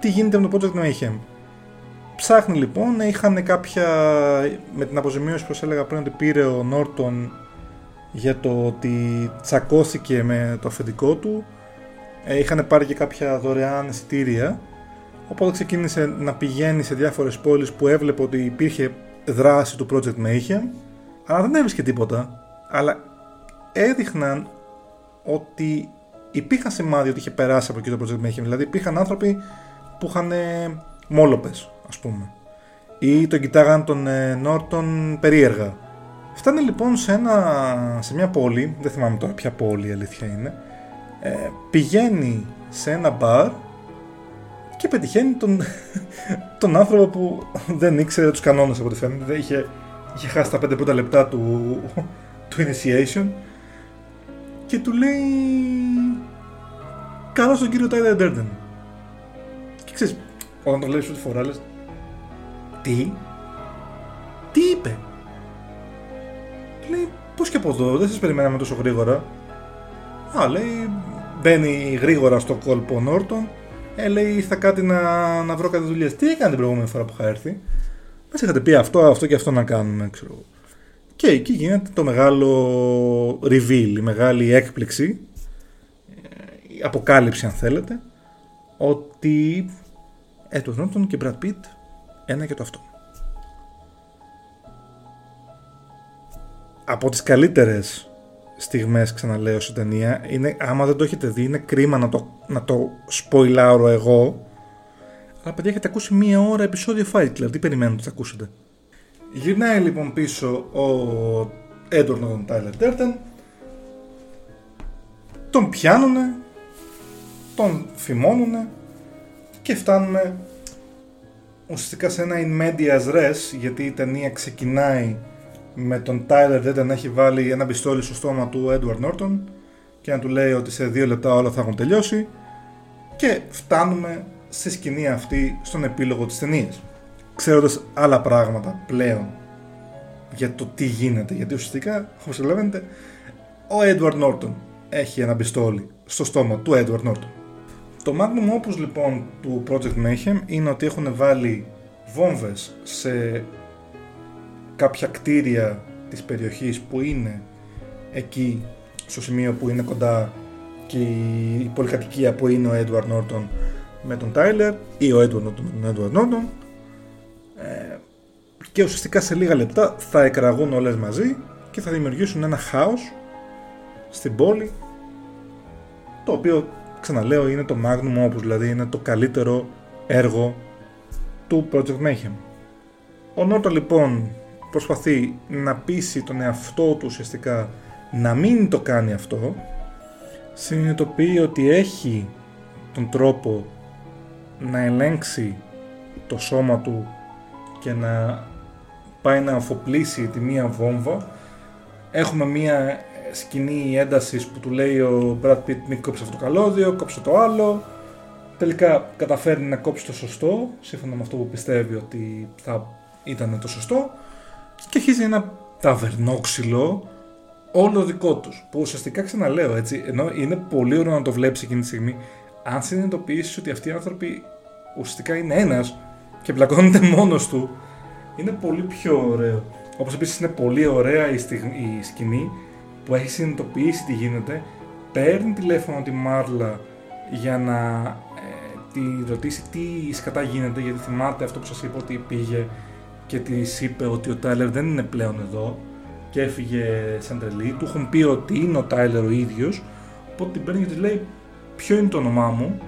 Speaker 2: τι γίνεται με το Project Mayhem. Ψάχνει λοιπόν, είχαν κάποια, με την αποζημίωση που έλεγα πριν ότι πήρε ο Νόρτον για το ότι τσακώθηκε με το αφεντικό του, ε, είχαν πάρει και κάποια δωρεάν εισιτήρια Οπότε ξεκίνησε να πηγαίνει σε διάφορες πόλεις που έβλεπε ότι υπήρχε δράση του Project Mayhem, αλλά δεν έβρισκε τίποτα. Αλλά έδειχναν ότι υπήρχαν σημάδια ότι είχε περάσει από εκεί το Project Mayhem. Δηλαδή υπήρχαν άνθρωποι που είχαν μόλοπες, ας πούμε. Ή τον κοιτάγαν τον Νόρτον περίεργα. Φτάνει λοιπόν σε, ένα, σε μια πόλη, δεν θυμάμαι τώρα ποια πόλη η αλήθεια είναι, ε, πηγαίνει σε ένα μπαρ και πετυχαίνει τον, τον άνθρωπο που δεν ήξερε τους κανόνες από ό,τι φαίνεται. Είχε, είχε χάσει τα 5 πρώτα λεπτά του, του initiation και του λέει καλώς τον κύριο Tyler Durden. Και ξέρεις, όταν το βλέπεις πρώτη φορά λες τι, τι είπε; Λέει πώς και από εδώ, δεν σας περιμέναμε τόσο γρήγορα. Α, λέει, μπαίνει γρήγορα στο κόλπο Νόρτον ε, λέει ήρθα κάτι να, να βρω κάτι δουλειές. Τι έκανε την προηγούμενη φορά που είχα έρθει. Μας είχατε πει αυτό, αυτό και αυτό να κάνουμε, ξέρω. Και εκεί γίνεται το μεγάλο reveal, η μεγάλη έκπληξη, η αποκάλυψη αν θέλετε, ότι Edward Norton και Brad Pitt ένα και το αυτό. Από τις καλύτερες στιγμές ξαναλέω σε ταινία. Είναι, άμα δεν το έχετε δει είναι κρίμα να το, να το σποιλάρω εγώ. Αλλά παιδιά έχετε ακούσει μία ώρα επεισόδιο Fight Club τι περιμένετε να το ακούσετε. Γυρνάει λοιπόν πίσω ο Edward τον Tyler Durden τον πιάνουνε τον φημώνουνε και φτάνουμε ουσιαστικά σε ένα in medias res γιατί η ταινία ξεκινάει με τον Tyler δεν να έχει βάλει ένα πιστόλι στο στόμα του Edward Norton και να του λέει ότι σε δύο λεπτά όλα θα έχουν τελειώσει και φτάνουμε στη σκηνή αυτή στον επίλογο της ταινίας. ξέροντας άλλα πράγματα πλέον για το τι γίνεται. Γιατί ουσιαστικά, όπως καταλαβαίνετε, ο Edward Norton έχει ένα πιστόλι στο στόμα του Edward Norton. Το magnum opus λοιπόν του Project Mayhem είναι ότι έχουν βάλει βόμβες σε κάποια κτίρια της περιοχής που είναι εκεί στο σημείο που είναι κοντά και η πολυκατοικία που είναι ο Edward Norton με τον Tyler ή ο Edward Norton με τον Edward Norton ε, και ουσιαστικά σε λίγα λεπτά θα εκραγούν όλες μαζί και θα δημιουργήσουν ένα χάος στην πόλη το οποίο ξαναλέω είναι το magnum opus δηλαδή είναι το καλύτερο έργο του Project Mayhem. Ο Νόρτο λοιπόν προσπαθεί να πείσει τον εαυτό του ουσιαστικά να μην το κάνει αυτό συνειδητοποιεί ότι έχει τον τρόπο να ελέγξει το σώμα του και να πάει να αφοπλίσει τη μία βόμβα. Έχουμε μία σκηνή έντασης που του λέει ο Brad Pitt μην κόψεις αυτό το καλώδιο, κόψε το άλλο τελικά καταφέρνει να κόψει το σωστό σύμφωνα με αυτό που πιστεύει ότι θα ήταν το σωστό και αρχίζει ένα ταβερνόξυλο όλο δικό τους που ουσιαστικά ξαναλέω έτσι ενώ είναι πολύ ωραίο να το βλέπεις εκείνη τη στιγμή αν συνειδητοποιήσεις ότι αυτοί οι άνθρωποι ουσιαστικά είναι ένας και πλακώνεται *laughs* μόνος του είναι πολύ πιο ωραίο. Όπως επίσης είναι πολύ ωραία η, η σκηνή που έχει συνειδητοποιήσει τι γίνεται παίρνει τηλέφωνο τη Μάρλα για να ε, τη ρωτήσει τι σκατά γίνεται γιατί θυμάται αυτό που σας είπα ότι πήγε και της είπε ότι ο Τάιλερ δεν είναι πλέον εδώ και έφυγε σαν τρελή. Του έχουν πει ότι είναι ο Τάιλερ ο ίδιος. Οπότε την παίρνει και της λέει: Ποιο είναι το όνομά μου;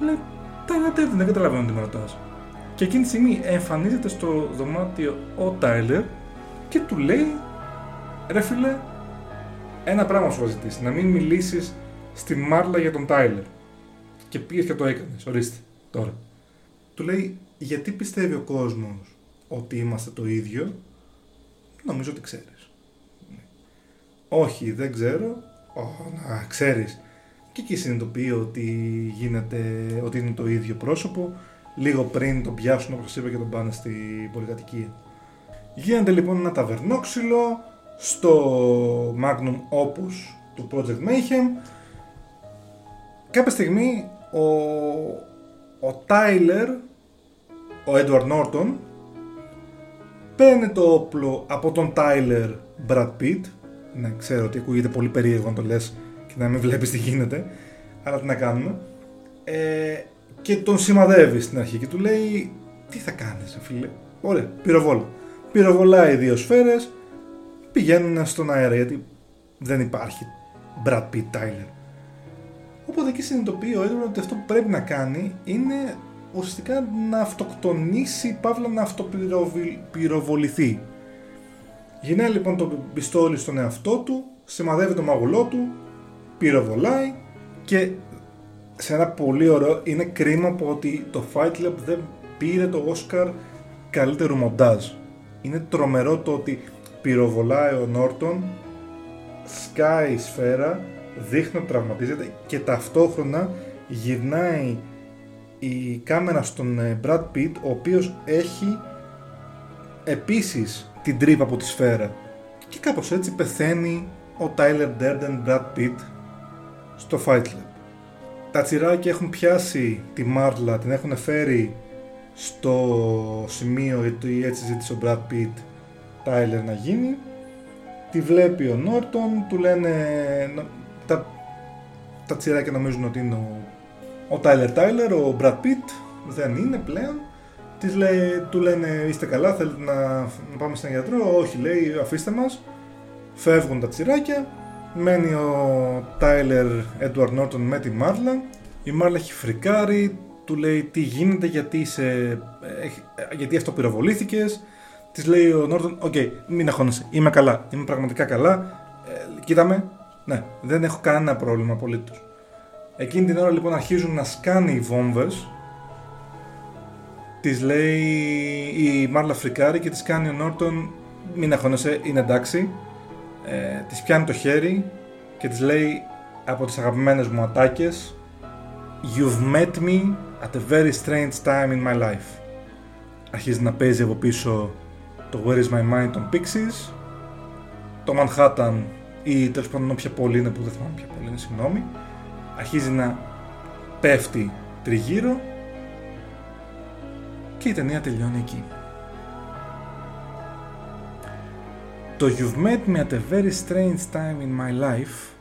Speaker 2: Λέει: Τάιλερ Τέρτιν, δεν καταλαβαίνω τι με ρωτάς. Και εκείνη τη στιγμή εμφανίζεται στο δωμάτιο ο Τάιλερ και του λέει: Ρε φίλε, ένα πράγμα σου θα ζητήσει. Να μην μιλήσεις στη Μάρλα για τον Τάιλερ. Και πήγες και το έκανες. Ορίστε τώρα. Του λέει: Γιατί πιστεύει ο κόσμος ότι είμαστε το ίδιο, νομίζω ότι ξέρεις. Όχι, δεν ξέρω. Oh, να ξέρεις. Και εκεί συνειδητοποιεί ότι, γίνεται, ότι είναι το ίδιο πρόσωπο, λίγο πριν τον πιάσουν όπως είπα και τον πάνε στη πολυκατοικία. Γίνεται λοιπόν ένα ταβερνόξυλο στο Magnum Opus του Project Mayhem. Κάποια στιγμή ο, ο Tyler, ο Edward Norton, παίρνει το όπλο από τον Tyler Brad Pitt. Ναι, ξέρω ότι ακούγεται πολύ περίεργο να το λες και να μην βλέπεις τι γίνεται, αλλά τι να κάνουμε. Ε, και τον σημαδεύει στην αρχή και του λέει τι θα κάνεις φίλε; Ωραία, πυροβόλα. Πυροβολάει δύο σφαίρες, πηγαίνουν στον αέρα γιατί δεν υπάρχει Brad Pitt Tyler. Οπότε εκεί συνειδητοποιεί ο Edward ότι αυτό που πρέπει να κάνει είναι ουσιαστικά να αυτοκτονήσει, παύλα να αυτοπυροβοληθεί. Γυρνάει λοιπόν το πιστόλι στον εαυτό του, σημαδεύει το μαγουλό του, πυροβολάει και σε ένα πολύ ωραίο, είναι κρίμα που ότι το Fight Club δεν πήρε το Oscar καλύτερο μοντάζ. Είναι τρομερό το ότι πυροβολάει ο Νόρτον, σκάει η σφαίρα, δείχνει ότι τραυματίζεται και ταυτόχρονα γυρνάει η κάμερα στον ε, Brad Pitt ο οποίος έχει επίσης την τρύπα από τη σφαίρα και κάπως έτσι πεθαίνει ο Tyler Durden Brad Pitt στο Fight Club. Τα τσιράκια έχουν πιάσει τη Μάρλα, την έχουν φέρει στο σημείο γιατί έτσι ζήτησε ο Brad Pitt Tyler να γίνει τη βλέπει ο Νόρτον, του λένε τα, τα τσιράκια νομίζουν ότι είναι ο ο Τάιλερ Τάιλερ, ο Brad Pitt δεν είναι πλέον. Της λέει, του λένε είστε καλά, θέλετε να, να πάμε στον γιατρό; Όχι, λέει, αφήστε μας. Φεύγουν τα τσιράκια. Μένει ο Τάιλερ Έντουαρ Νόρτον με τη Μάρλα. Η Μάρλα έχει φρικάρει, του λέει τι γίνεται, γιατί, σε, γιατί αυτό πυροβολήθηκες; Της λέει ο Νόρτον, OK, okay, μην αγχώνεσαι, είμαι καλά, είμαι πραγματικά καλά. Ε, κοίτα με, ναι, δεν έχω κανένα πρόβλημα απολύτως. Εκείνη την ώρα λοιπόν αρχίζουν να σκάνει οι βόμβες. Τη λέει η Μάρλα φρικάρει και τη κάνει ο Νόρτον μην αγχώνεσαι, είναι εντάξει ε, της πιάνει το χέρι και τη λέει από τις αγαπημένες μου ατάκες You've met me at a very strange time in my life αρχίζει να παίζει από πίσω το Where is my mind των Pixies. Το Manhattan ή τέλος πάντων όποια πόλη είναι που δεν θυμάμαι ποια πόλη είναι, συγγνώμη αρχίζει να πέφτει τριγύρω και η ταινία τελειώνει εκεί. Το You've met me at a very strange time in my life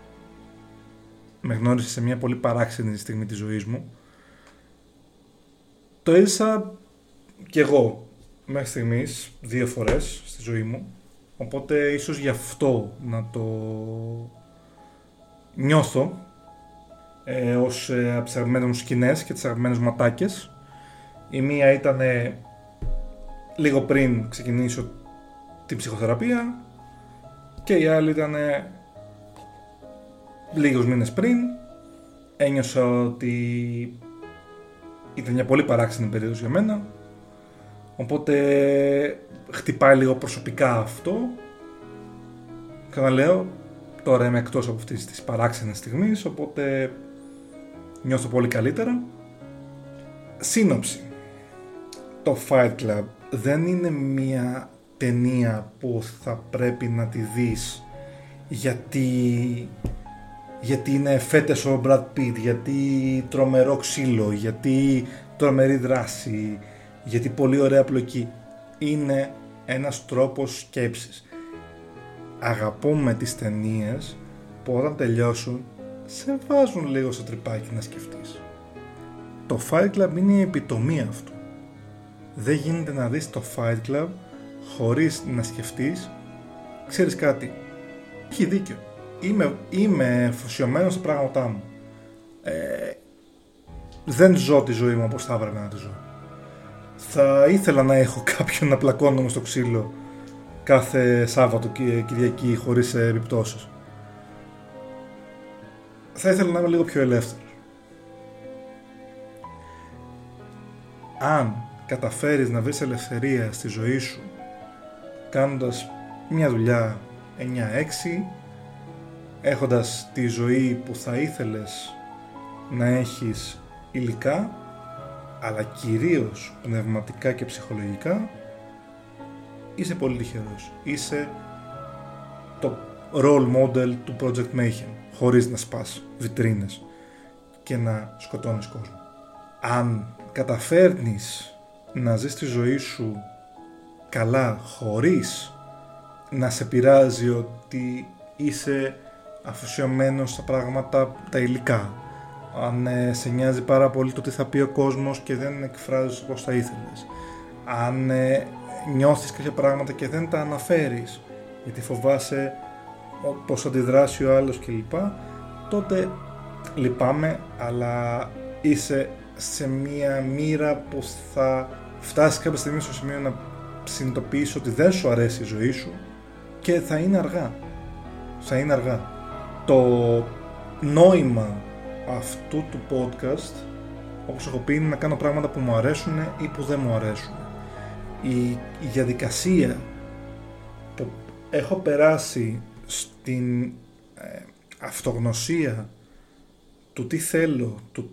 Speaker 2: με γνώρισε σε μια πολύ παράξενη στιγμή της ζωής μου το έζησα κι εγώ μέχρι στιγμής δύο φορές στη ζωή μου οπότε ίσως γι' αυτό να το νιώθω ε, ως ε, από τις αγαπημένες μου σκηνές και τις αγαπημένες ματάκες η μία ήταν λίγο πριν ξεκινήσω την ψυχοθεραπεία και η άλλη ήταν λίγους μήνες πριν. Ένιωσα ότι ήταν μια πολύ παράξενη περίοδος για μένα. Οπότε χτυπάει λίγο προσωπικά αυτό. Ξαναλέω, τώρα είμαι εκτός από αυτής της παράξενης στιγμής οπότε νιώθω πολύ καλύτερα Σύνοψη Το Fight Club δεν είναι μια ταινία που θα πρέπει να τη δεις γιατί γιατί είναι φέτες ο Brad Pitt, γιατί τρομερό ξύλο, γιατί τρομερή δράση, γιατί πολύ ωραία πλοκή. Είναι ένας τρόπος σκέψης. Αγαπούμε τις ταινίες που όταν τελειώσουν σε βάζουν λίγο στο τρυπάκι να σκεφτείς. Το Fight Club είναι η επιτομή αυτού. Δεν γίνεται να δεις το Fight Club χωρίς να σκεφτείς ξέρεις κάτι, έχει δίκιο είμαι, είμαι φωσιωμένος στα πράγματά μου. Ε, δεν ζω τη ζωή μου όπως θα έπρεπε να τη ζω. Θα ήθελα να έχω *laughs* κάποιον να πλακώνω στο ξύλο κάθε Σάββατο και Κυριακή χωρίς επιπτώσεις. Θα ήθελα να είμαι λίγο πιο ελεύθερος. Αν καταφέρεις να βρεις ελευθερία στη ζωή σου κάνοντας μια δουλειά 9-6 έχοντας τη ζωή που θα ήθελες να έχεις υλικά αλλά κυρίως πνευματικά και ψυχολογικά είσαι πολύ τυχερός. Είσαι το role model του Project Mayhem χωρίς να σπάς βιτρίνες και να σκοτώνεις κόσμο. Αν καταφέρνεις να ζεις τη ζωή σου καλά χωρίς να σε πειράζει ότι είσαι αφοσιωμένος στα πράγματα τα υλικά. Αν ε, σε νοιάζει πάρα πολύ το τι θα πει ο κόσμος και δεν εκφράζεις όπως θα ήθελες. Αν ε, νιώθεις κάποια πράγματα και δεν τα αναφέρεις γιατί φοβάσαι πώς αντιδράσει ο άλλος κλπ. Τότε λυπάμαι αλλά είσαι σε μία μοίρα που θα φτάσει κάποια στιγμή στο σημείο να συνειδητοποιήσεις ότι δεν σου αρέσει η ζωή σου και θα είναι αργά. Θα είναι αργά το νόημα αυτού του podcast όπως έχω πει είναι να κάνω πράγματα που μου αρέσουν ή που δεν μου αρέσουν η, διαδικασία που έχω περάσει στην ε, αυτογνωσία του τι θέλω του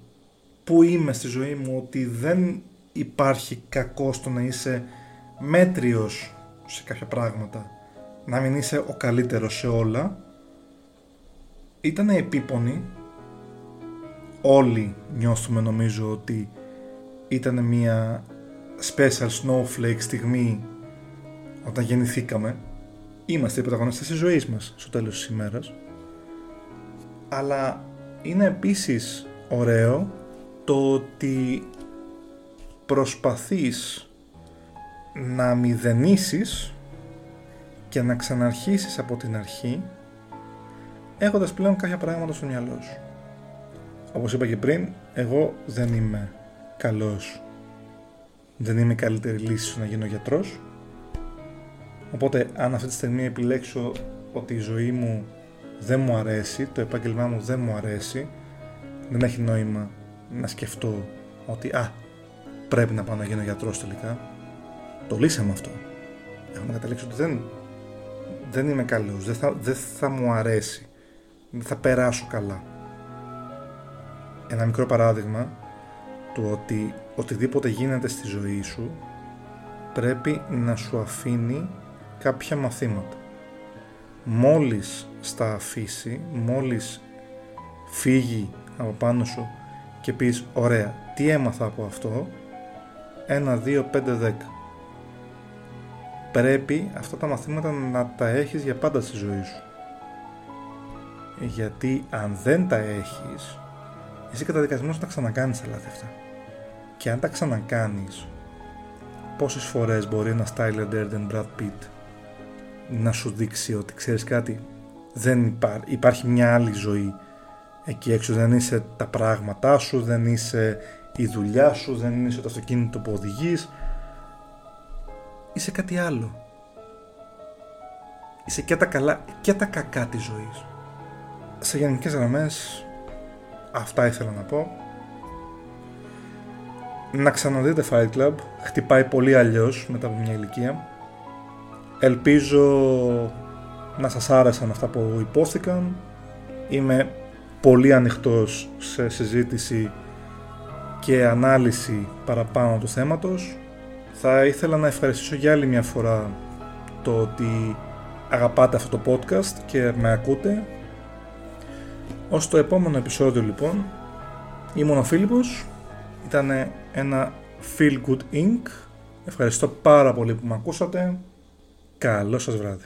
Speaker 2: που είμαι στη ζωή μου ότι δεν υπάρχει κακός στο να είσαι μέτριος σε κάποια πράγματα να μην είσαι ο καλύτερος σε όλα ήταν επίπονη. Όλοι νιώθουμε νομίζω ότι ήταν μια special snowflake στιγμή όταν γεννηθήκαμε. Είμαστε οι πρωταγωνιστές της ζωής μας στο τέλος της ημέρας. Αλλά είναι επίσης ωραίο το ότι προσπαθείς να μηδενίσεις και να ξαναρχίσεις από την αρχή έχοντας πλέον κάποια πράγματα στο μυαλό σου. Όπως είπα και πριν, εγώ δεν είμαι καλός. Δεν είμαι η καλύτερη λύση στο να γίνω γιατρός. Οπότε αν αυτή τη στιγμή επιλέξω ότι η ζωή μου δεν μου αρέσει, το επάγγελμά μου δεν μου αρέσει, δεν έχει νόημα να σκεφτώ ότι α, πρέπει να πάω να γίνω γιατρός τελικά. Το λύσαμε αυτό. Έχουμε καταλήξει ότι δεν, δεν είμαι καλός, δεν θα, δεν θα μου αρέσει δεν θα περάσω καλά. Ένα μικρό παράδειγμα του ότι οτιδήποτε γίνεται στη ζωή σου πρέπει να σου αφήνει κάποια μαθήματα. Μόλις στα αφήσει, μόλις φύγει από πάνω σου και πεις ωραία, τι έμαθα από αυτό, 1, 2, 5, 10. Πρέπει αυτά τα μαθήματα να τα έχεις για πάντα στη ζωή σου. Γιατί αν δεν τα έχεις, είσαι καταδικασμένος να τα ξανακάνεις τα λάθη αυτά. Και αν τα ξανακάνεις, πόσες φορές μπορεί ένα Tyler Durden Brad Pitt να σου δείξει ότι ξέρεις κάτι, δεν υπάρχει μια άλλη ζωή εκεί έξω, δεν είσαι τα πράγματά σου, δεν είσαι η δουλειά σου, δεν είσαι το αυτοκίνητο που οδηγείς, είσαι κάτι άλλο. Είσαι και τα καλά και τα κακά της ζωής. Σε γενικές γραμμές αυτά ήθελα να πω. Να ξαναδείτε Fight Club, χτυπάει πολύ αλλιώς μετά από μια ηλικία. Ελπίζω να σας άρεσαν αυτά που υπόθηκαν. Είμαι πολύ ανοιχτός σε συζήτηση και ανάλυση παραπάνω του θέματος. Θα ήθελα να ευχαριστήσω για άλλη μια φορά το ότι αγαπάτε αυτό το podcast και με ακούτε. Ως το επόμενο επεισόδιο λοιπόν, ήμουν ο Φίλιππος, ήταν ένα Feel Good Inc. Ευχαριστώ πάρα πολύ που με ακούσατε. Καλό σας βράδυ.